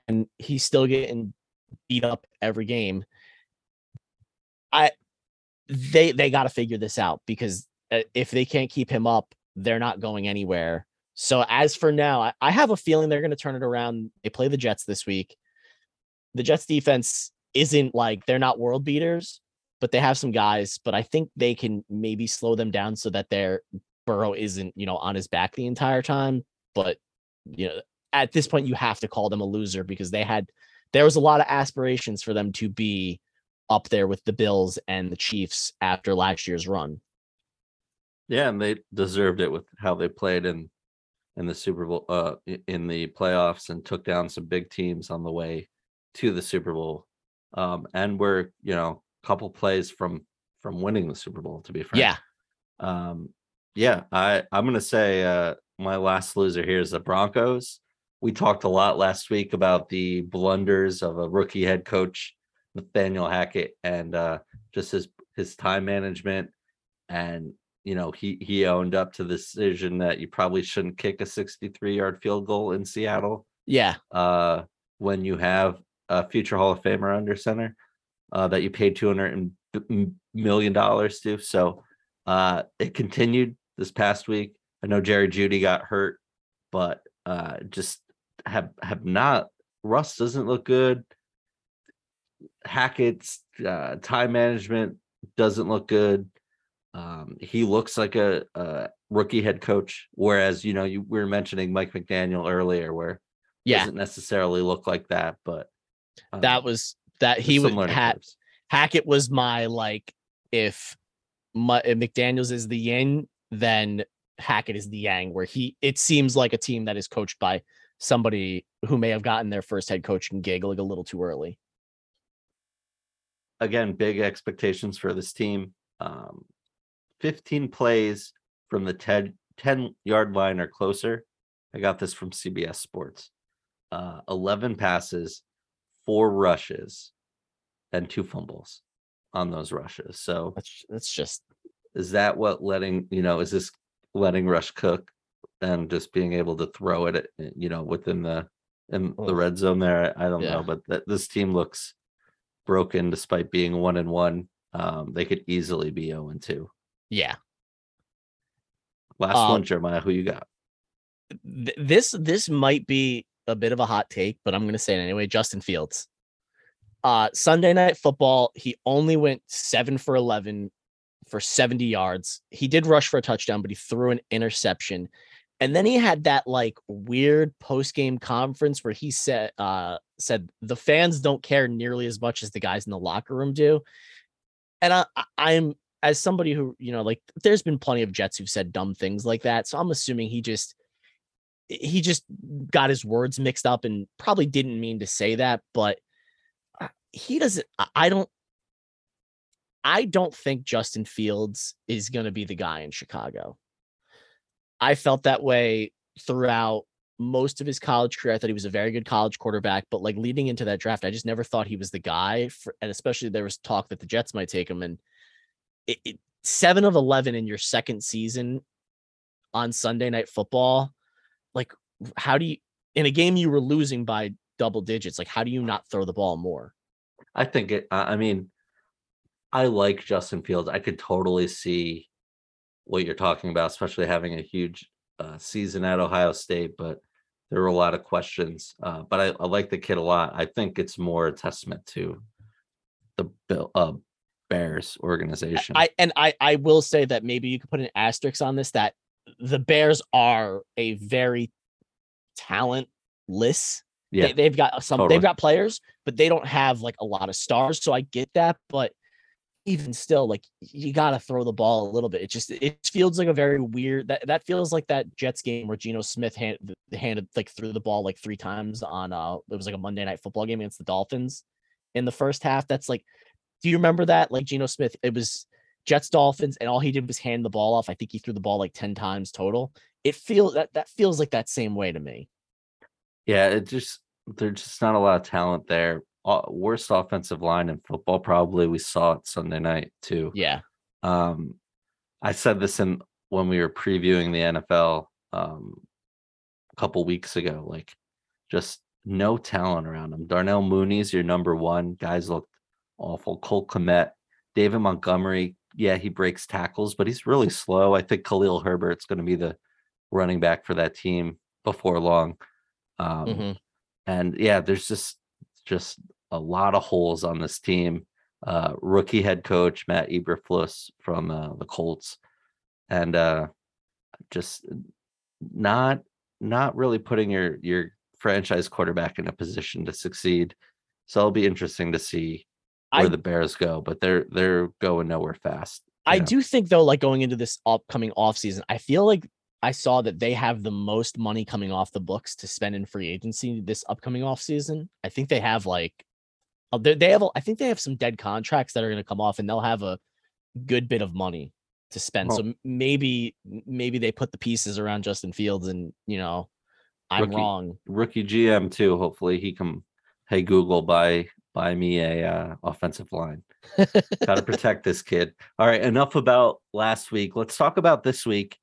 And he's still getting beat up every game. I they they got to figure this out because uh, if they can't keep him up, they're not going anywhere. So as for now, I, I have a feeling they're going to turn it around. They play the Jets this week. The Jets defense isn't like they're not world beaters, but they have some guys. But I think they can maybe slow them down so that their Burrow isn't you know on his back the entire time. But you know at this point you have to call them a loser because they had there was a lot of aspirations for them to be up there with the Bills and the Chiefs after last year's run. Yeah, and they deserved it with how they played in in the Super Bowl uh in the playoffs and took down some big teams on the way to the Super Bowl. Um and we're, you know, a couple plays from from winning the Super Bowl to be frank. Yeah, Um yeah, I I'm going to say uh my last loser here is the Broncos. We talked a lot last week about the blunders of a rookie head coach Nathaniel Hackett and uh just his his time management and you know he he owned up to the decision that you probably shouldn't kick a 63 yard field goal in Seattle yeah, uh when you have a future Hall of Famer under center uh that you paid 200 million dollars to. So uh it continued this past week. I know Jerry Jeudy got hurt but uh just have have not Russ doesn't look good Hackett's uh, time management doesn't look good. Um, he looks like a, a rookie head coach, whereas you know you we were mentioning Mike McDaniel earlier, where yeah. doesn't necessarily look like that, but um, That was that he learning ha- Hackett was my like if my, if McDaniel's is the yin, then Hackett is the yang. Where he it seems like a team that is coached by somebody who may have gotten their first head coaching gig like a little too early. Again, big expectations for this team. Um, 15 plays from the 10, 10 yard line or closer. I got this from CBS Sports. Uh, 11 passes, four rushes, and two fumbles on those rushes. So That's that's just is that what letting you know is this letting Russ cook and just being able to throw it you know within the in the red zone there i don't Yeah. know but that this team looks broken despite being one and one um they could easily be 0 and 2 yeah. last Um, one jeremiah who you got Th- this this might be a bit of a hot take, but I'm going to say it anyway. Justin Fields. Uh Sunday night football, he only went 7 for 11 for 70 yards. He did rush for a touchdown, but he threw an interception. And then he had that like weird post-game conference where he said uh said the fans don't care nearly as much as the guys in the locker room do. And I I'm as somebody who, you know, like there's been plenty of Jets who've said dumb things like that. So I'm assuming he just he just got his words mixed up and probably didn't mean to say that, but uh, he doesn't. I don't. I don't think Justin Fields is going to be the guy in Chicago. I felt that way throughout most of his college career. I thought he was a very good college quarterback, but like leading into that draft, I just never thought he was the guy. For, and especially there was talk that the Jets might take him. And it, it, seven of eleven in your second season on Sunday Night Football, like how do you in a game you were losing by double digits? Like how do you not throw the ball more? I think it. I mean, I like Justin Fields. I could totally see what you're talking about, especially having a huge uh, season at Ohio State, but there were a lot of questions. Uh, but I, I, like the kid a lot. I think it's more a testament to the Bill uh, Bears organization. I and I I will say that maybe you could put an asterisk on this that the Bears are a very talentless. Yeah, they, have got some. Totally. They've got players, but they don't have like a lot of stars. So I get that, but even still, like you got to throw the ball a little bit. It just it feels like a very weird that that feels like that Jets game where Geno Smith hand, handed like threw the ball like three times on uh it was like a Monday night football game against the Dolphins in the first half. That's like, do you remember that? Like Geno Smith, it was Jets Dolphins, and all he did was hand the ball off. I think he threw the ball like ten times total. It feels that that feels like that same way to me. Yeah, it just there's just not a lot of talent there worst offensive line in football. Probably we saw it Sunday night too. Yeah. Um, I said this in when we were previewing the NFL um, a couple weeks ago. Like, just no talent around him. Darnell Mooney's your number one. Guys looked awful. Cole Kmet, David Montgomery. Yeah, he breaks tackles, but he's really slow. I think Khalil Herbert's going to be the running back for that team before long. Um, mm-hmm. And yeah, there's just just a lot of holes on this team. Uh, rookie head coach Matt Eberflus from uh, the Colts, and uh, just not not really putting your your franchise quarterback in a position to succeed. So it'll be interesting to see where I, the Bears go, but they're they're going nowhere fast. I know? do think though, like going into this upcoming offseason, I feel like I saw that they have the most money coming off the books to spend in free agency this upcoming offseason. I think they have like they, they have, I think they have some dead contracts that are going to come off, and they'll have a good bit of money to spend. So maybe, maybe they put the pieces around Justin Fields, and you know, I'm rookie, wrong. Rookie GM too. Hopefully, he can. Hey Google, buy buy me a uh, offensive line. Got to [LAUGHS] protect this kid. All right, enough about last week. Let's talk about this week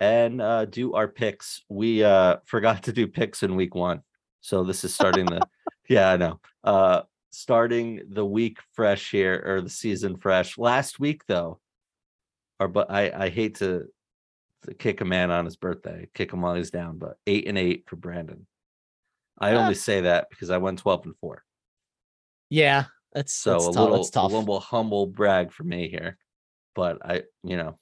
and uh, do our picks. We uh, forgot to do picks in week one, so this is starting the. [LAUGHS] yeah, I know. Uh, starting the week fresh here or the season fresh. Last week though, or but I I hate to, to kick a man on his birthday, kick him while he's down, but eight and eight for Brandon. I only say that because I went twelve and four. Yeah, that's so that's a tough. little a little humble brag for me here, but I you know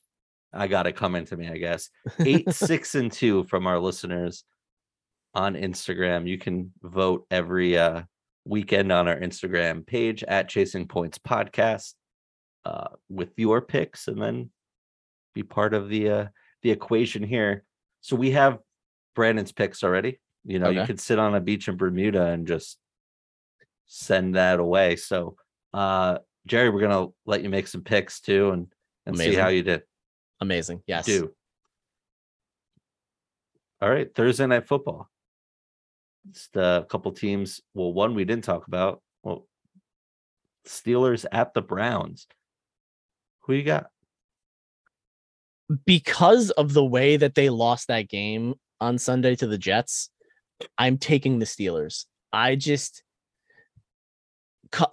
I got it coming to me. I guess eight [LAUGHS] six and two from our listeners on Instagram. You can vote every uh weekend on our Instagram page at Chasing Points Podcast uh, with your picks, and then be part of the uh, the equation here. So we have Brandon's picks already. You know, okay. you could sit on a beach in Bermuda and just send that away. So, uh, Jerry, we're gonna let you make some picks too, and and Amazing. see how you did. Amazing. Yes. Do. All right, Thursday night football. A couple teams. Well, one we didn't talk about. Well, Steelers at the Browns. Who you got? Because of the way that they lost that game on Sunday to the Jets, I'm taking the Steelers. I just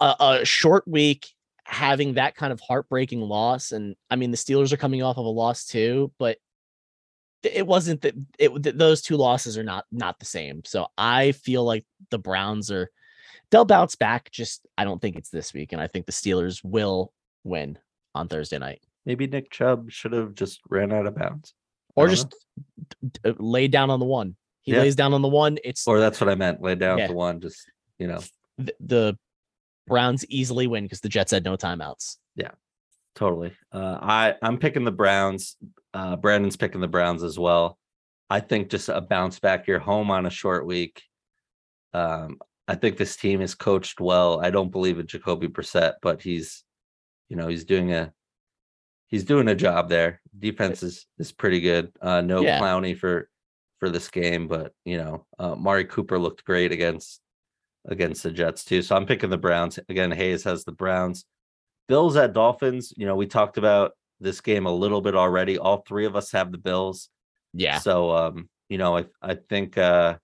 a, a short week having that kind of heartbreaking loss and I mean the Steelers are coming off of a loss too, but it wasn't that it those two losses are not not the same. So I feel like the Browns are they'll bounce back. Just I don't think it's this week, and I think the Steelers will win on Thursday night. Maybe Nick Chubb should have just ran out of bounds, or just know. laid down on the one. He yeah. lays down on the one. It's or that's what I meant. Lay down yeah. the one. Just you know, the, the Browns easily win because the Jets had no timeouts. Yeah, totally. Uh, I I'm picking the Browns. Uh, Brandon's picking the Browns as well. I think just a bounce back. You're home on a short week. Um, I think this team is coached well. I don't believe in Jacoby Brissett, but he's, you know, he's doing a he's doing a job there. Defense is is pretty good. Uh, no Yeah. Clowney for for this game, but you know, uh, Amari Cooper looked great against against the Jets too. So I'm picking the Browns again. Hayes has the Browns. Bills at Dolphins. You know, we talked about this game a little bit already. All three of us have the Bills. Yeah. So um, you know, I I think uh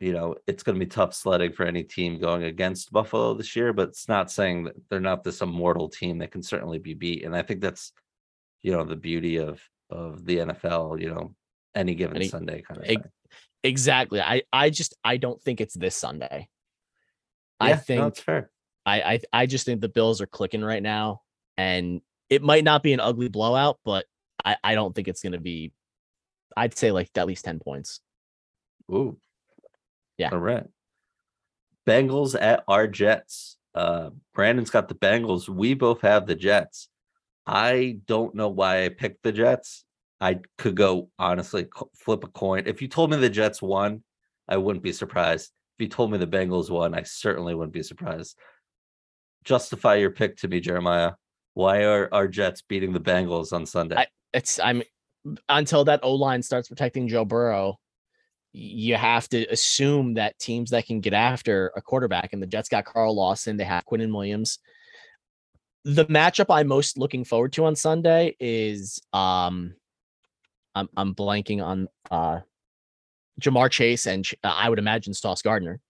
you know, it's going to be tough sledding for any team going against Buffalo this year, but it's not saying that they're not this immortal team that can certainly be beat. And I think that's you know, the beauty of of the NFL, you know, any given Any- Sunday kind of thing. Exactly. I I just I don't think it's this Sunday. I think no. I, I I just think the Bills are clicking right now, and it might not be an ugly blowout, but I I don't think it's going to be. I'd say like at least ten points. Ooh. Yeah. All right. Bengals at our Jets. Uh Brandon's got the Bengals. We both have the Jets. I don't know why I picked the Jets. I could go honestly flip a coin. If you told me the Jets won, I wouldn't be surprised. If you told me the Bengals won, I certainly wouldn't be surprised. Justify your pick to me, Jeremiah. Why are our Jets beating the Bengals on Sunday? I- It's I'm until that O line starts protecting Joe Burrow. You have to assume that teams that can get after a quarterback, and the Jets got Carl Lawson, they have Quinnen Williams. The matchup I'm most looking forward to on Sunday is um, I'm I'm blanking on uh, Ja'Marr Chase and uh, I would imagine Sauce Gardner.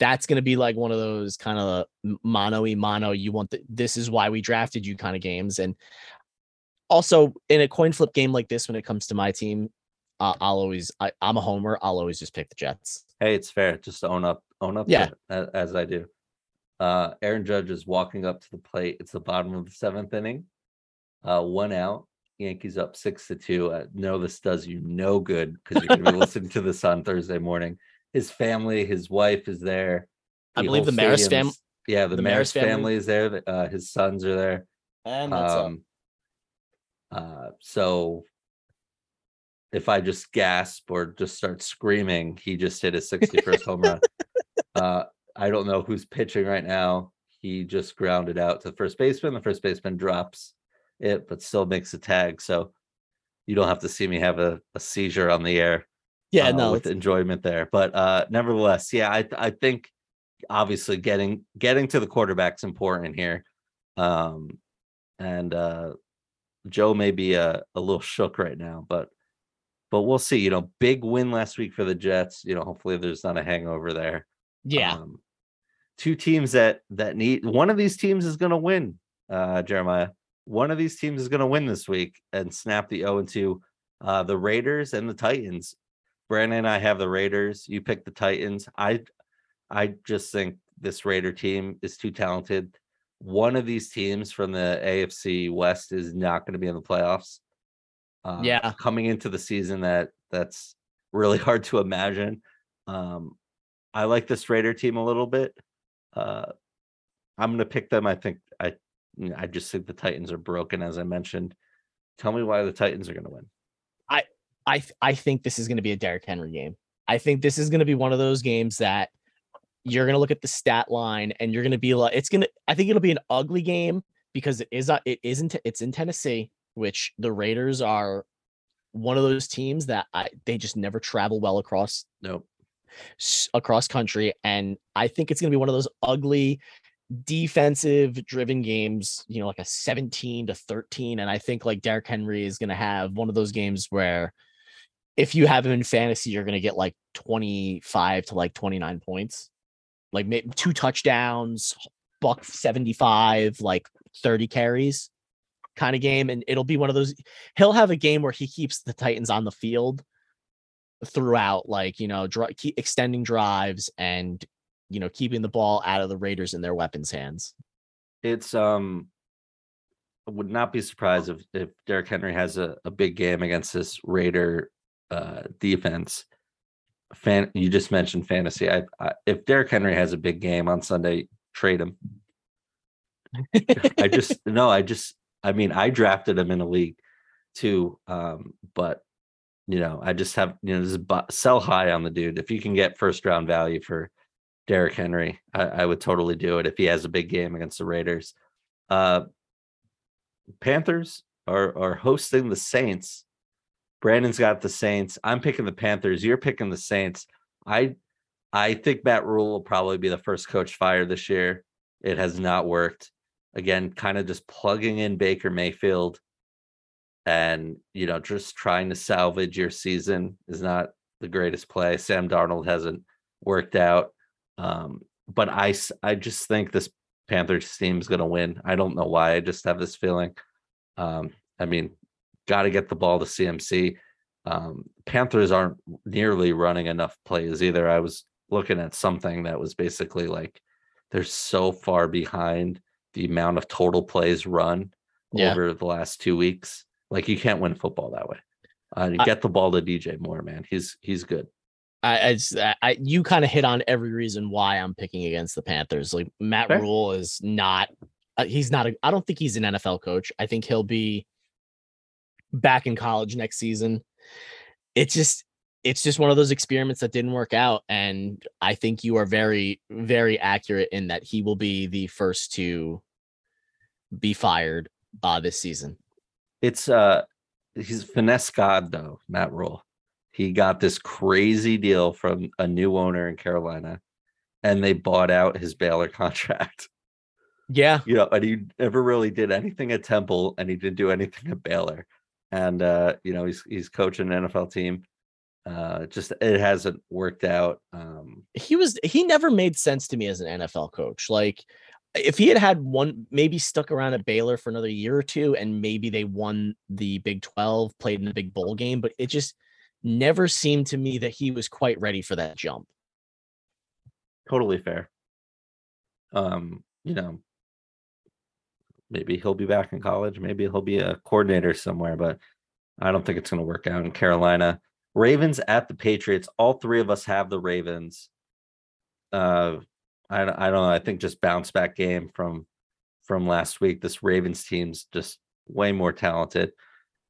That's going to be like one of those kind of mono y mono. You want the, this is why we drafted you kind of games, and also in a coin flip game like this, when it comes to my team, uh, I'll always I, I'm a homer. I'll always just pick the Jets. Hey, it's fair. Just own up, own up. Yeah. it, as, I do. Uh, Aaron Judge is walking up to the plate. It's the bottom of the seventh inning. Uh, one out. Yankees up six to two. Uh, no, this does you no good because you're going to be [LAUGHS] listening to this on Thursday morning. His family, his wife is there. I The believe whole the Maris fam- stadium's- Yeah, the, the Maris Maris family. family. is there. the- Uh, his sons are there. And Um, uh, so if I just gasp or just start screaming, he just hit his 61st home run. [LAUGHS] Uh, I don't know who's pitching right now. He just grounded out to the first baseman. The first baseman drops it, but still makes a tag. So you don't have to see me have a, a seizure on the air yeah, uh, no, with enjoyment there. But uh, nevertheless, yeah, I I think obviously getting getting to the quarterback's important here. Um, and uh, Joe may be a, a little shook right now, but but we'll see. You know, big win last week for the Jets. You know, hopefully there's not a hangover there. yeah, Um, two teams that that need one of these teams is going to win. Uh, Jeremiah, one of these teams is going to win this week and snap the 0 and 2. Uh, the Raiders and the Titans. Brandon and I have the Raiders. You pick the Titans. I I just think this Raider team is too talented. One of these teams from the AFC West is not going to be in the playoffs. Uh, Yeah. coming into the season, that that's really [LAUGHS] hard to imagine. Um, I like this Raider team a little bit. Uh, I'm going to pick them. I think I I just think the Titans are broken, as I mentioned. Tell me why the Titans are going to win. I I think this is going to be a Derrick Henry game. I think this is going to be one of those games that you're going to look at the stat line and you're going to be like, it's going to. I think it'll be an ugly game because it is. uh, It isn't. It's in Tennessee, which the Raiders are one of those teams that I, they just never travel well across Nope. across country, and I think it's going to be one of those ugly defensive driven games, you know, like a 17 to 13. And I think like Derrick Henry is going to have one of those games where if you have him in fantasy, you're going to get like 25 to like 29 points, like two touchdowns, buck 75, like 30 carries kind of game. And it'll be one of those, he'll have a game where he keeps the Titans on the field throughout, like, you know, keep extending drives and, you know, keeping the ball out of the Raiders in their weapons' hands. It's um would not be surprised if if Derrick Henry has a, a big game against this Raider uh defense. Fan you just mentioned fantasy. I, I if Derrick Henry has a big game on Sunday, trade him. I just [LAUGHS] no, I just I mean I drafted him in a league too. Um, but you know, I just have you know, just sell high on the dude. If you can get first round value for Derrick Henry, I, I would totally do it if he has a big game against the Raiders. Uh Panthers are are hosting the Saints. Brandon's got the Saints. I'm picking the Panthers. You're picking the Saints. I I think Matt Rhule will probably be the first coach fired this year. It has not worked. Again, kind of just plugging in Baker Mayfield and you know just trying to salvage your season is not the greatest play. Sam Darnold hasn't worked out. Um, but I I just think this Panthers team is going to win. I don't know why. I just have this feeling. Um, I mean, got to get the ball to CMC. Um, Panthers aren't nearly running enough plays either. I was looking at something that was basically like they're so far behind the amount of total plays run yeah. over the last two weeks. Like you can't win football that way. Uh, I, get the ball to DJ Moore, man. He's he's good. I, I, I you kind of hit on every reason why I'm picking against the Panthers. Like Matt Fair. Rhule is not, uh, he's not. A, I don't think he's an NFL coach. I think he'll be back in college next season. It's just, it's just one of those experiments that didn't work out, and I think you are very, very accurate in that he will be the first to be fired uh, this season. It's uh, he's finesse god though, Matt Rhule. he got this crazy deal from a new owner in Carolina, and they bought out his Baylor [LAUGHS] contract. Yeah, you know, and he never really did anything at Temple, and he didn't do anything at Baylor. And uh, you know, he's he's coaching an NFL team. Uh, just it hasn't worked out. Um, he was he never made sense to me as an NFL coach. Like if he had had one maybe stuck around at Baylor for another year or two and maybe they won the Big 12 played in the big bowl game but it just never seemed to me that he was quite ready for that jump. Totally fair. Um, you know, maybe he'll be back in college, maybe he'll be a coordinator somewhere, but I don't think it's going to work out in Carolina. Ravens at the Patriots. All three of us have the Ravens. Uh, I, I don't know. I think just bounce back game from from last week. This Ravens team's just way more talented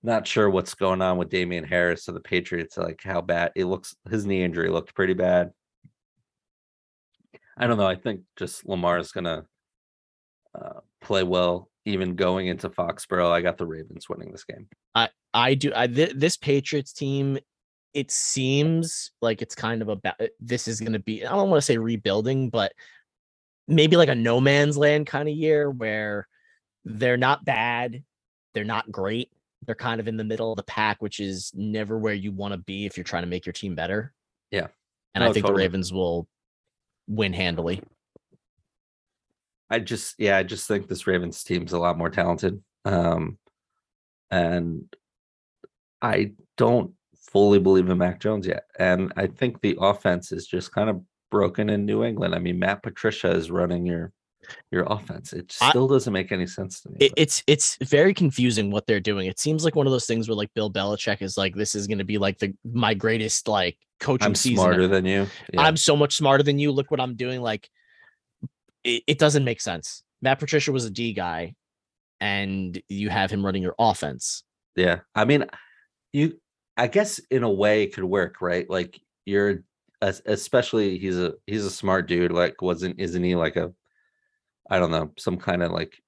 not sure what's going on with Damien Harris So the Patriots, like how bad it looks. His knee injury looked pretty bad. I don't know. I think just Lamar is gonna uh, play well, even going into Foxborough. I got the Ravens winning this game. I I do. I th- this Patriots team. It seems like it's kind of about this is going to be. I don't want to say rebuilding, but maybe like a no man's land kind of year where they're not bad, they're not great, they're kind of in the middle of the pack, which is never where you want to be if you're trying to make your team better. Yeah. And I think totally. the Ravens will win handily. I just yeah, I just think this Ravens team's a lot more talented. Um and I don't fully believe in Mac Jones yet. And I think the offense is just kind of broken in New England. I mean, Matt Patricia is running your your offense. It still I, doesn't make any sense to me. It, it's it's very confusing what they're doing. It seems like one of those things where like Bill Belichick is like, this is going to be like the my greatest like coaching I'm season. Smarter than you. Yeah. I'm so much smarter than you. Look what I'm doing. Like, it, it doesn't make sense. Matt Patricia was a D guy, and you have him running your offense. Yeah, I mean, you. I guess in a way it could work, right? Like you're especially he's a he's a smart dude like wasn't isn't he like a I don't know, some kind of like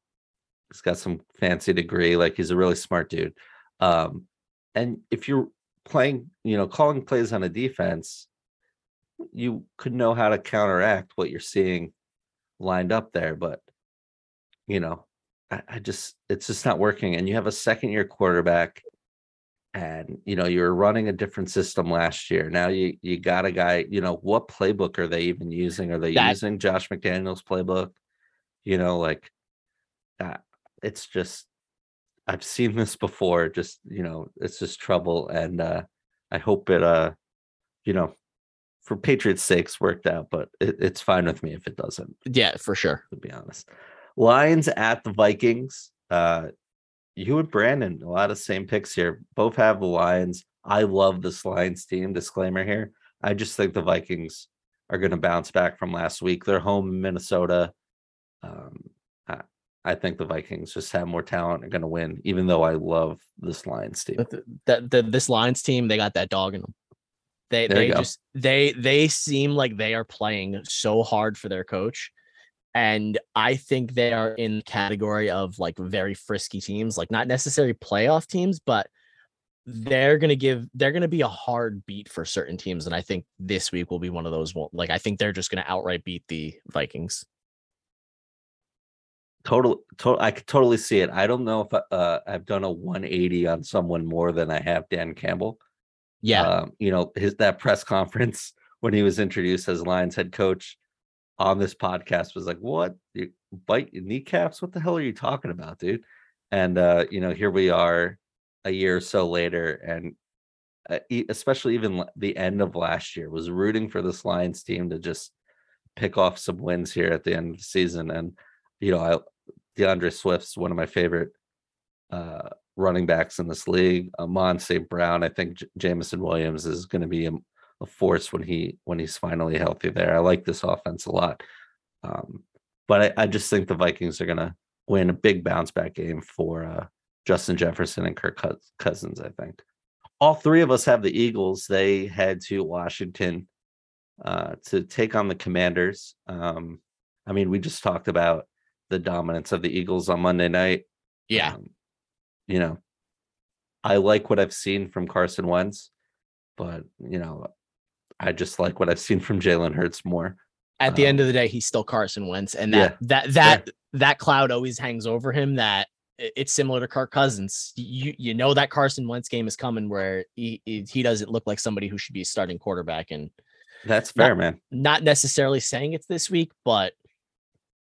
he's got some fancy degree, like he's a really smart dude. Um, and if you're playing, you know, calling plays on a defense, you could know how to counteract what you're seeing lined up there. But you know, I, I just it's just not working. And you have a second year quarterback and you know you're running a different system last year now you you got a guy you know what playbook are they even using are they that, using josh mcdaniels playbook you know like uh, it's just i've seen this before just you know it's just trouble and uh i hope it uh you know for patriots sakes worked out but it, it's fine with me if it doesn't yeah for sure. to be honest. Lions at the vikings uh you and brandon a lot of same picks here. Both have the lions. I love this lions team disclaimer here. I just think the vikings are going to bounce back from last week. They're home in minnesota. Um, I, I think the Vikings just have more talent and going to win, even though I love this Lions team. The, the, the, this Lions team, they got that dog in them. They there they just they they seem like they are playing so hard for their coach, and I think they are in the category of like very frisky teams, like not necessarily playoff teams, but they're gonna give they're gonna be a hard beat for certain teams, and I think this week will be one of those. Like I think they're just gonna outright beat the Vikings. Total, total. I could totally see it. I don't know if uh, I've done a 180 on someone more than I have Dan Campbell. Yeah, um, you know his that press conference [LAUGHS] when he was introduced as Lions head coach on this podcast was like, "What? You bite your kneecaps? What the hell are you talking about, dude?" And uh, you know, here we are, a year or so later, and uh, especially even the end of last year was rooting for this Lions team to just pick off some wins here at the end of the season. And you know, I D'Andre Swift's one of my favorite uh, running backs in this league. Amon St. Brown, I think J- Jameson Williams is going to be a, a, force when he when he's finally healthy. There, I like this offense a lot. Um, but I, I, just think the Vikings are going to win a big bounce back game for uh, Justin Jefferson and Kirk Cousins. I think all three of us have the Eagles. They head to Washington uh, to take on the Commanders. Um, I mean, we just talked about the dominance of the Eagles on Monday night. Yeah. Um, you know, I like what I've seen from Carson Wentz, but you know, I just like what I've seen from Jalen Hurts more. At the um, end of the day, he's still Carson Wentz, and that yeah, that that yeah. that cloud always hangs over him. That it's similar to Kirk Cousins. You you know that Carson Wentz game is coming where he he doesn't look like somebody who should be starting quarterback, and that's fair, not, man. Not necessarily saying it's this week, but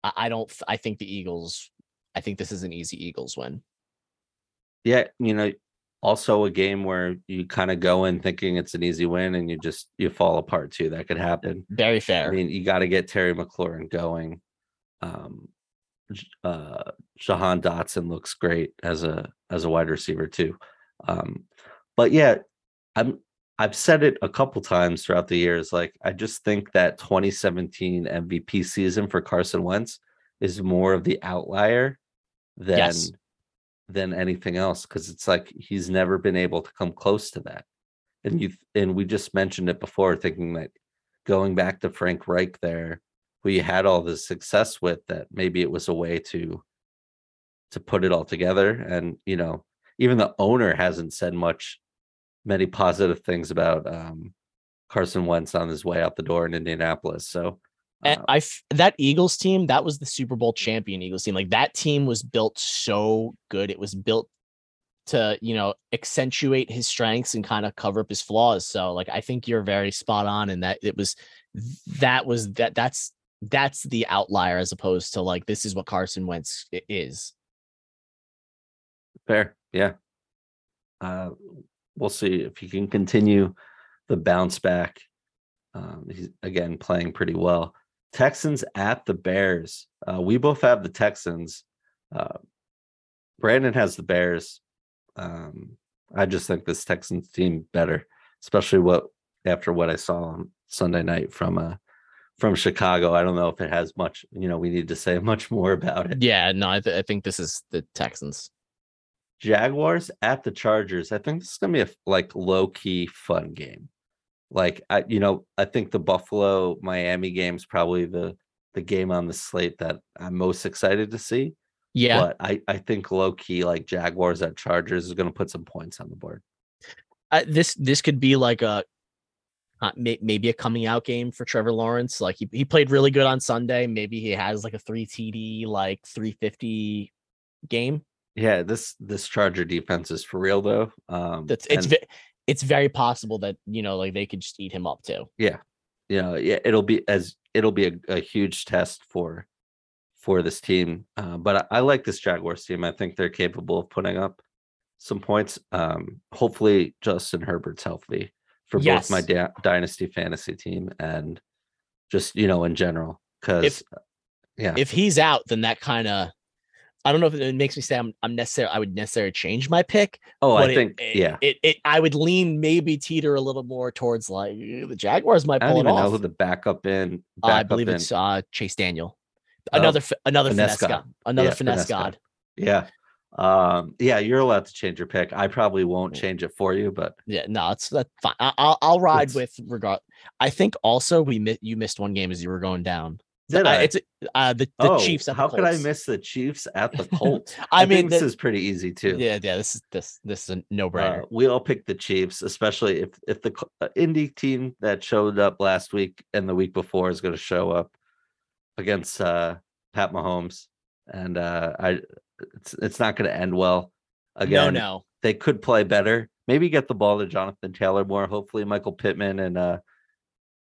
I don't. I think the Eagles. I think this is an easy Eagles win. Yeah, you know, also a game where you kind of go in thinking it's an easy win and you just you fall apart too. That could happen. Very fair. I mean, you got to get Terry McLaurin going. Um, uh, Jahan Dotson looks great as a as a wide receiver too. Um, but yeah, I'm I've said it a couple times throughout the years. Like, I just think that 2017 MVP season for Carson Wentz is more of the outlier than yes. Than anything else because it's like he's never been able to come close to that. And you and we just mentioned it before, thinking that going back to Frank Reich there, you had all the success with, that maybe it was a way to to put it all together. And you know, even the owner hasn't said much many positive things about um, Carson Wentz on his way out the door in Indianapolis. So uh, I that Eagles team that was the Super Bowl champion Eagles team. Like that team was built so good. It was built to you know accentuate his strengths and kind of cover up his flaws. So like I think you're very spot on in that it was that was that that's that's the outlier as opposed to like this is what Carson Wentz is. Fair, yeah. Uh, we'll see if he can continue the bounce back. Um, he's again playing pretty well. Texans at the Bears. Uh, we both have the Texans. Uh, Brandon has the Bears. Um, I just think this Texans team better, especially what after what I saw on Sunday night from uh from Chicago. I don't know if it has much. You know, we need to say [LAUGHS] much more about it. Yeah, no, I, th- I think this is the Texans. Jaguars at the Chargers. I think this is gonna be a like low key fun game. Like I, you know, I think the Buffalo Miami game is probably the the game on the slate that I'm most excited to see. Yeah, but I I think low key like Jaguars at Chargers is gonna put some points on the board. Uh, this this could be like a uh, may, maybe a coming out game for Trevor Lawrence. Like he, he played really good on Sunday. Maybe he has like a three TD, like 350 game. Yeah, this this Charger defense is for real though. Um, That's it's and, it's very possible that you know like they could just eat him up too. Yeah, you know, yeah, it'll be as it'll be a, a huge test for for this team. Uh, but I, I, like this Jaguars team. I think they're capable of putting up some points. Um, hopefully, Justin Herbert's healthy for yes. both my da- dynasty fantasy team and just you know in general. Because yeah, if he's out, then that kind of I don't know if it makes me say I'm, I'm necessary. I would necessarily change my pick. Oh, I think it, yeah. It, it, I would lean maybe teeter a little more towards like the Jaguars might pull I don't even know who the backup in. Back uh, I believe it's uh, Chase Daniel. Another oh, another finesse, god. Another yeah, finesse, god. Yeah. Um, yeah, you're allowed to change your pick. I probably won't change it for you, but yeah, no, it's that's fine. I, will I'll ride with regard. I think also we mi- you missed one game as you were going down. Did uh, I? It's uh, the, the oh, Chiefs. At the how could I miss the Chiefs at the [LAUGHS] Colts? I, think mean, this the- is pretty easy too. yeah, yeah. This is this this is a no brainer. Uh, we all picked the Chiefs, especially if if the uh, Indy team that showed up last week and the week before is going to show up against uh, Pat Mahomes, and uh, I it's it's not going to end well. Again, no, no. they could play better. Maybe get the ball to Jonathan Taylor more. Hopefully, Michael Pittman and uh,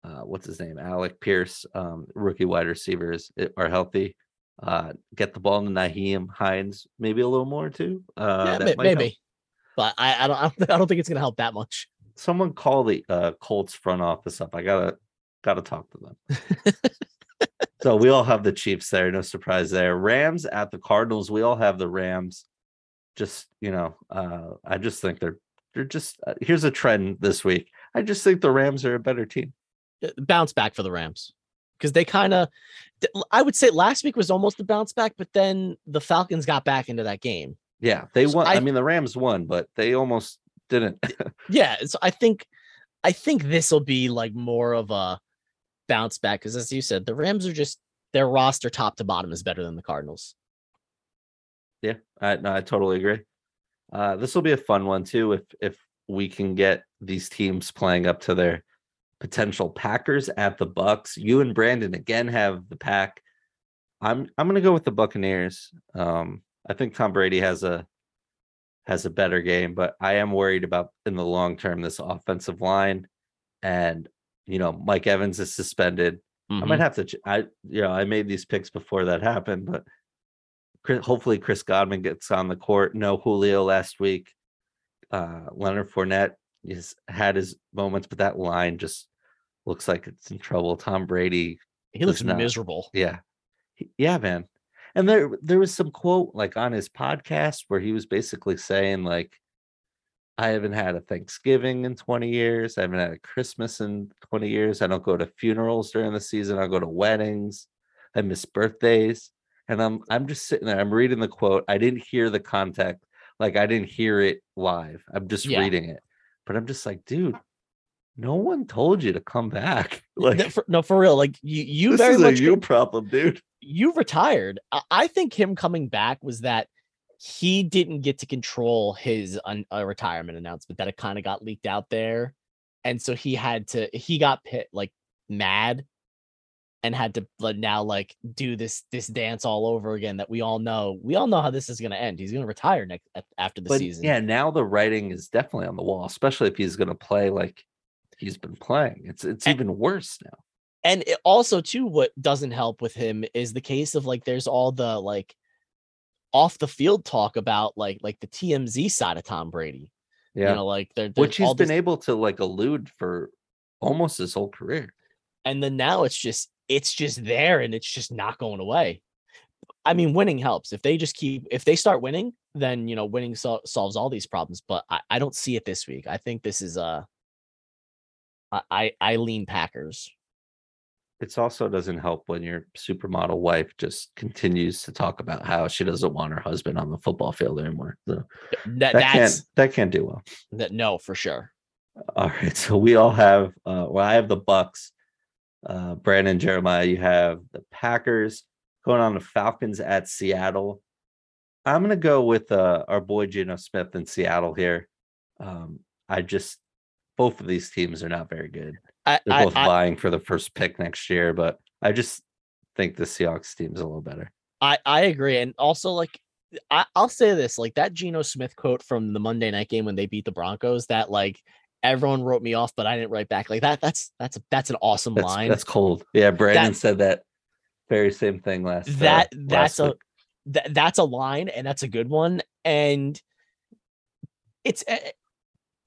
uh, what's his name, Alec Pierce, um, rookie wide receivers are healthy. Uh, get the ball to Nyheim Hines, maybe a little more too. Uh, yeah, that may- might help. maybe. But I, I don't [LAUGHS] I don't I don't think it's gonna help that much. Someone call the uh, Colts front office up. I gotta gotta talk to them. [LAUGHS] so we all have the Chiefs there. No surprise there. Rams at the Cardinals. We all have the Rams. Just you know, uh, I just think they're they're just. Uh, here's a trend this week. I just think the Rams are a better team. Uh, Bounce back for the Rams because they kind of. I would say last week was almost a bounce back, but then the Falcons got back into that game. Yeah, they So won. I, I- mean, the Rams won, but they almost didn't. Yeah, so I think I think this will be like more of a bounce back because as you said, the Rams are just their roster top to bottom is better than the Cardinals. Yeah, I no, I totally agree. Uh, this will be a fun one too if if we can get these teams playing up to their potential. Packers at the Bucs. You and Brandon again have the pack. I'm I'm gonna go with the Buccaneers. Um, I think Tom Brady has a has a better game, but I am worried about in the long term this offensive line, and you know Mike Evans is suspended. I Mhm. might have to. ch- I you know I made these picks before that happened, but Chris, hopefully Chris Godwin gets on the court. No Julio last week. Uh, Leonard Fournette has had his moments, but that line just looks like it's in trouble. Tom Brady, he looks not. miserable. yeah, yeah, man. And there there was some quote like on his podcast where he was basically saying like, I haven't had a Thanksgiving in 20 years. I haven't had a Christmas in 20 years. I don't go to funerals during the season. I go to weddings. I miss birthdays. And I'm I'm just sitting there. I'm reading the quote. I didn't hear the context. Like I didn't hear it live. I'm just Yeah. reading it. But I'm just like, dude, no one told you to come back. [LAUGHS] No, Like for, no, for real. Like you, you this very is much a you problem, dude. you retired. I, I think him coming back was that he didn't get to control his un, uh, retirement announcement. That it kind of got leaked out there, and so he had to. He got pit like mad, and had to like, now like do this this dance all over again. That we all know. We all know how this is going to end. He's going to retire next after the but season. yeah, now the writing is definitely on the wall, especially if he's going to play like he's been playing. It's it's And- even worse now. and it also too what doesn't help with him is the case of like there's all the like off the field talk about like like the TMZ side of Tom Brady. Yeah, You know, like there, which he's been this- able to like elude for almost his whole career. and then now it's just it's just there and it's just not going away. I mean, winning helps. If they just keep if they start winning, then you know winning sol- solves all these problems. But I, I don't see it this week. I think this is uh I I, lean Packers. It also doesn't help when your supermodel wife just continues to talk about how she doesn't want her husband on the football field anymore. So That, that that's can't that can't do well. that no for sure. All right, so we all have. Uh, well, I have the Bucs. Uh, Brandon Jeremiah, you have the Packers going on the Falcons at Seattle. I'm gonna go with uh, our boy Geno Smith in Seattle here. Um, I just both of these teams are not very good. I, They're both I, vying for the first pick next year, but I just think the Seahawks team is a little better. I I agree, and also like I, I'll say this, like that Geno Smith quote from the Monday night game when they beat the Broncos, that like everyone wrote me off, but I didn't write back. Like that, that's that's that's an awesome That's line. that's cold. Yeah, Brandon That- said that very same thing last. uh, that last that's a that that's a line, and that's a good one. And it's eh,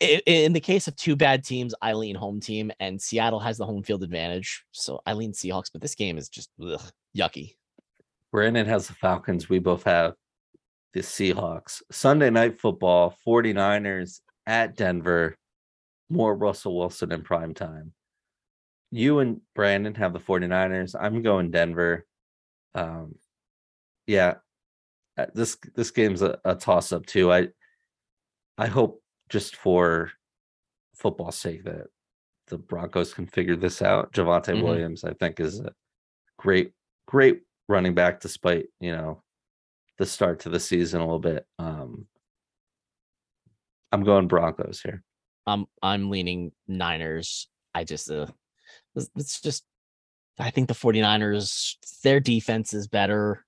in the case of two bad teams, I lean home team, and Seattle has the home field advantage, so I lean Seahawks. But this game is just ugh, yucky. Brandon has the Falcons. We both have the Seahawks. Sunday night football, 49ers at Denver. More Russell Wilson in prime time. You and Brandon have the 49ers. I'm going Denver. Um yeah. uh, This this game's a, a toss up too. I I hope just for football's sake that the Broncos can figure this out. Javonte Mhm. Williams, I think, is a great great running back despite, you know, the start to the season a little bit. Um I'm going Broncos here. I'm I'm leaning Niners. I just uh it's- it's just I think the 49ers their defense is better.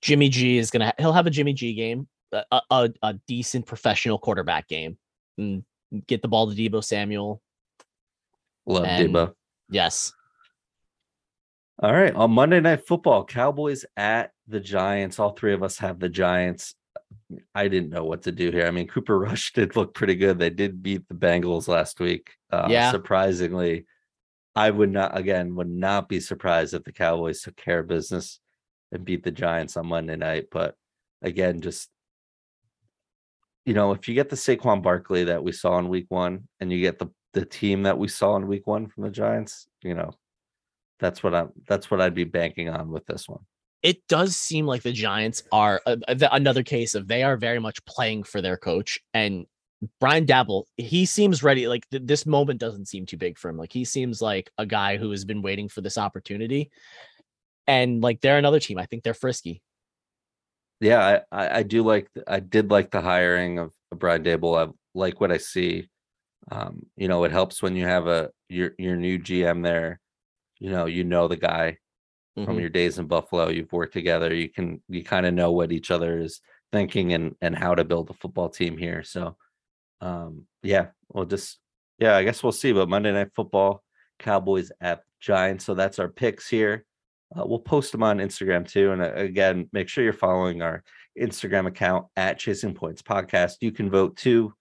Jimmy G is gonna he'll have a Jimmy G game, a, a- a, decent professional quarterback game, and get the ball to Deebo Samuel. Love And- Deebo. Yes, All right. On Monday Night Football, Cowboys at the Giants. All three of us have the Giants. I didn't know what to do here. I mean, Cooper [LAUGHS] Rush did look pretty good. They did beat the Bengals last week. Uh, Yeah. Surprisingly, I would not, again, would not be surprised if the Cowboys took care of business and beat the Giants on Monday night. But again, just, you know, if you get the Saquon Barkley that we saw in week one and you get the, the team that we saw in week one from the Giants, you know, that's what I'm. That's what I'd be banking on with this one. it does seem like the Giants are a, a- the- another case of they are very much playing for their coach and Brian Daboll. He seems ready. Like th- this moment doesn't seem too big for him. Like he seems like a guy who has been waiting for this opportunity. And like they're another team. I think they're frisky. Yeah, I, I, do like. I did like the hiring of, of Brian Daboll. I like what I see. Um, you know, it helps when you have a your your new GM there. You know, you know the guy from Mhm. your days in Buffalo. You've worked together. You can you kind of know what each other is thinking and and how to build a football team here. So, um, yeah, we'll just yeah, I guess we'll see. But Monday Night Football, Cowboys at Giants. So that's our picks here. Uh, we'll post them on Instagram too. And uh, again, make sure you're following our Instagram account at Chasing Points Podcast. You can vote too.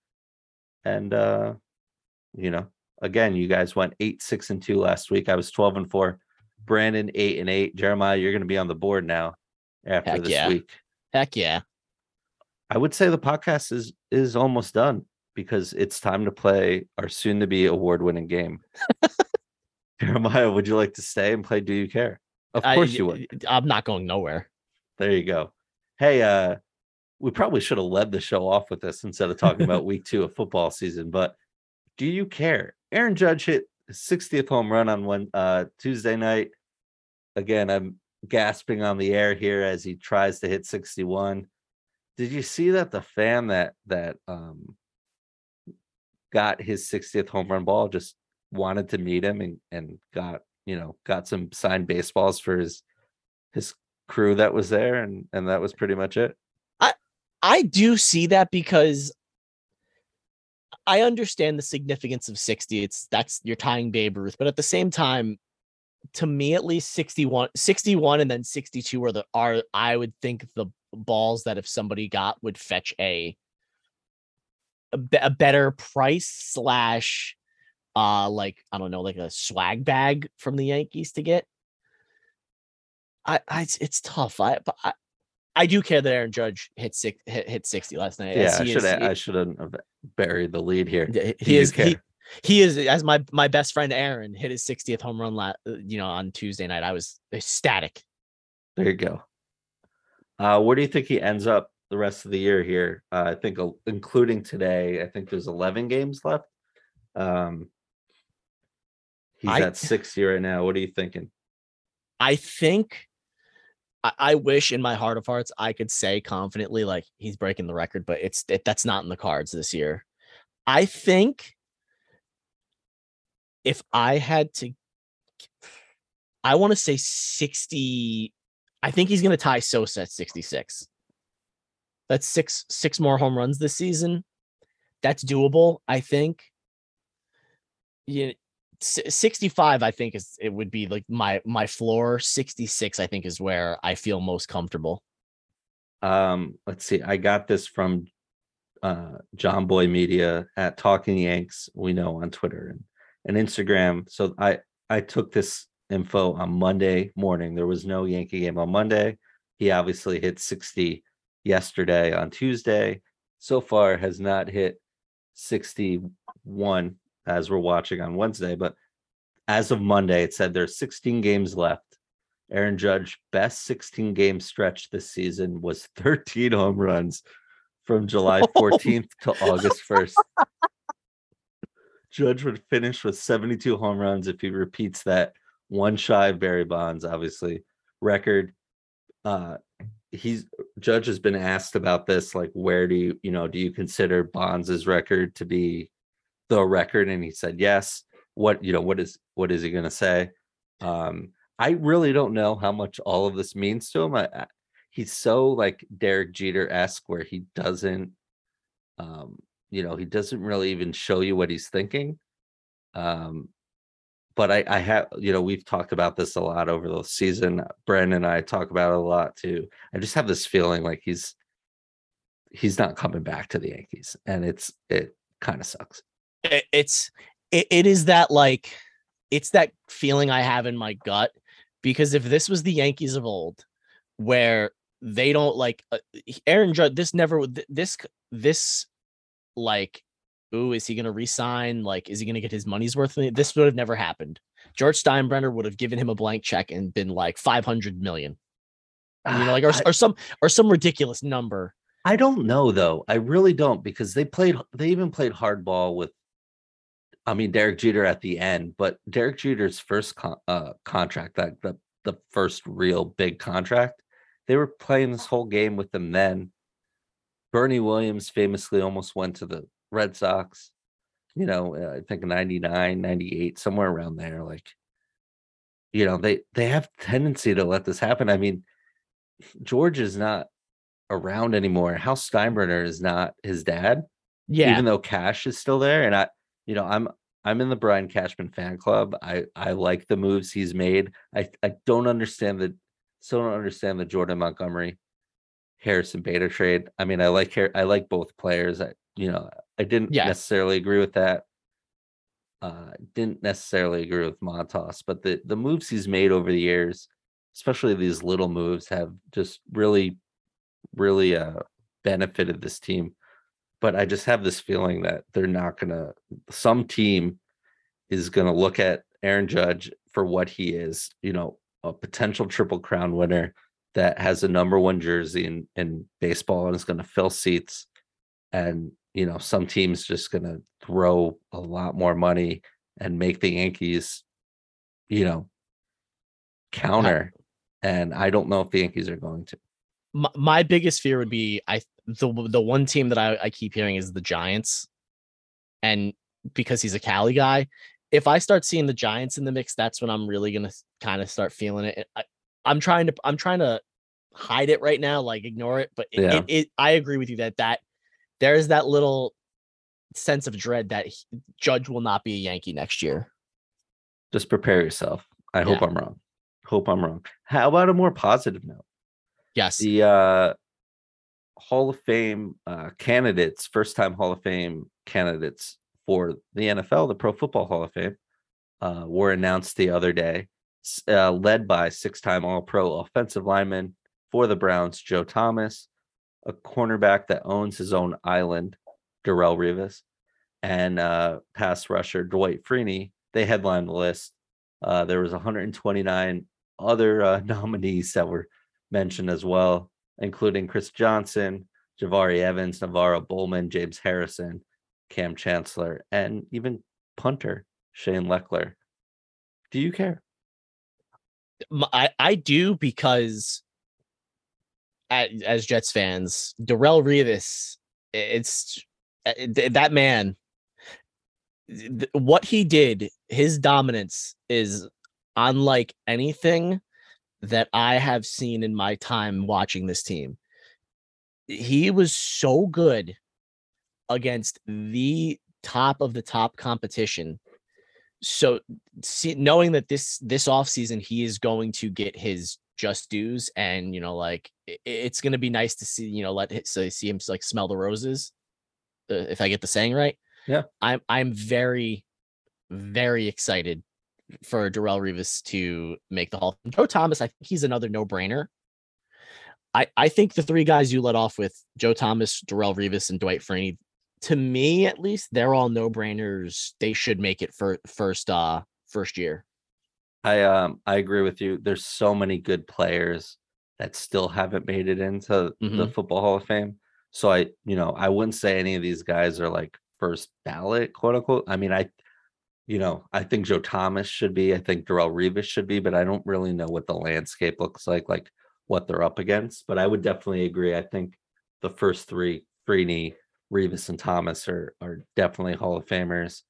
And uh, you know, again, you guys went eight, six, and two last week. I was 12 and four. Brandon, eight and eight. Jeremiah, you're gonna be on the board now after Heck this yeah. week. Heck yeah. I would say the podcast is is almost done because it's time to play our soon to be award winning game. [LAUGHS] Jeremiah, would you like to stay and play Do You Care? Of I- course you would. I'm not going nowhere. There you go. Hey, uh, we probably should have led the show off with this instead of talking about [LAUGHS] week two of football season, but do you care? Aaron Judge hit his 60th home run on one uh Tuesday night. Again, I'm gasping on the air here as he tries to hit 61. Did you see that the fan that that um got his 60th home run ball just wanted to meet him and and got you know got some signed baseballs for his his crew that was there and and that was pretty much it I I do see that because I understand the significance of 60. It's that's you're tying Babe Ruth, but at the same time, to me at least 61, 61 and then 62 are the are I would think the balls that if somebody got would fetch a a, be- a better price slash uh like I don't know like a swag bag from the Yankees to get. I, I it's, it's tough. I but I, I do care that Aaron Judge hit six hit, hit 60 last night. yeah i should is- i shouldn't have buried the lead here Do he you is he, he is as my my best friend Aaron hit his 60th home run la- uh, you know on Tuesday night. I was ecstatic. there you go uh where do you think he ends up the rest of the year here uh, i think uh, including today i think there's 11 games left um he's I- at 60 right now what are you thinking I think I, I wish in my heart of hearts I could say confidently like he's breaking the record, but it's it, that's not in the cards this year. I think if I had to, I want to say 60. I think he's going to tie Sosa at 66. That's six six more home runs this season. That's doable, I think. 65 I think is it would be like my my floor. 66 I think is where I feel most comfortable. Um, let's see. I got this from uh Jomboy Media at Talking Yanks, we know on Twitter and, and Instagram. So I I took this info on Monday morning. There was no Yankee game on Monday. He obviously hit 60 yesterday on Tuesday. So far has not hit 61 as we're watching on Wednesday, but as of Monday, it said there's 16 games left. Aaron Judge best 16 game stretch this season was [LAUGHS] 13 home runs from July [LAUGHS] 14th to August 1st. Judge would finish with 72 home runs if he repeats that one shy of Barry Bonds, obviously record. Uh, he's Judge has been asked about this, like, where do you, you know, do you consider Bonds' record to be the record? And he said yes. What you know, what is what is he gonna say? Um, I really don't know how much all of this means to him. I, I, he's so like Derek Jeter esque, where he doesn't, um, you know, he doesn't really even show you what he's thinking. Um, but I, I have, you know, we've talked about this a lot over the season. Brandon and I talk about it a lot too. I just have this feeling like he's he's not coming back to the Yankees, and it's it kind of sucks. It, it's it, it is that like it's that feeling I have in my gut because if this was the Yankees of old, where they don't like uh, Aaron Judge, this never this this like ooh, is he going to resign? Like, is he going to get his money's worth? This would have never happened. George Steinbrenner would have given him a blank check and been like 500 million. You know, like, or, or some, or some ridiculous number. I don't know though. I really don't because they played, they even played hardball with, I mean, Derek Jeter at the end, but Derek Jeter's first con- uh, contract, that the, the first real big contract, they were playing this whole game with them then. Bernie Williams famously almost went to the Red Sox, you know, uh, I think 99, 98, somewhere around there. Like, you know, they they have tendency to let this happen. I mean, George is not around anymore. Hal Steinbrenner is not his dad. Yeah. Even though Cash is still there. And I, you know, I'm I'm in the Brian Cashman fan club. I I like the moves he's made. I I don't understand the still don't understand the Jordan Montgomery Harrison Bader trade. I mean, I like I like both players. I you know, I didn't Yeah. necessarily agree with that. Uh, didn't necessarily agree with Montas, but the the moves he's made over the years, especially these little moves, have just really, really uh benefited this team. But I just have this feeling that they're not gonna. Some team is gonna look at Aaron Judge for what he is. You know, a potential triple crown winner that has a number one jersey in in baseball and is going to fill seats and you know some teams just going to throw a lot more money and make the yankees you know counter and i don't know if the yankees are going to my, my biggest fear would be I the the one team that I, I keep hearing is the Giants, and because he's a Cali guy, if I start seeing the Giants in the mix, that's when I'm really gonna kind of start feeling it. I, I'm trying to I'm trying to hide it right now, like ignore it. But it, Yeah. it, it I agree with you that that there is that little sense of dread that he- Judge will not be a Yankee next year. just prepare yourself i hope Yeah. i'm wrong hope i'm wrong how about a more positive note Yes, the uh hall of fame uh candidates first time hall of fame candidates for the nfl the pro football hall of fame uh were announced the other day uh, led by six-time all-pro offensive lineman for the browns joe thomas a cornerback that owns his own island darrelle revis and uh pass rusher dwight freeney. They headlined the list. Uh there was 129 other uh, [LAUGHS] nominees that were mentioned as well, including Chris Johnson, Jahri Evans, NaVorro Bowman, James Harrison, Kam Chancellor, and even punter Shane Lechler. Do you care? I, I do because as Jets fans, Darrelle Revis, i- it's uh, that man. What he did, his dominance is unlike anything that I have seen in my time watching this team. He was so good against the top of the top competition. So see, knowing that this this offseason he is going to get his just dues and you know like i- i- it's going to be nice to see you know let so see him like smell the roses uh, if I get the saying right. Yeah. I'm I'm very very excited for Darrelle Revis to make the Hall. Joe Thomas, I think he's another no-brainer. I I think the three guys you let off with Joe Thomas, Darrelle Revis, and Dwight Freeney, to me at least, they're all no-brainers. They should make it for first uh first year. I um I agree with you. There's so many good players that still haven't made it into the Mhm. Football Hall of Fame. So I, you know, I wouldn't say any of these guys are like first ballot, quote unquote. I mean, I you know, I think Joe Thomas should be. I think Darrelle Revis should be, but I don't really know what the landscape looks like, like what they're up against. But I would definitely agree. I think the first three, Freeney, Revis, and Thomas are are definitely Hall of Famers.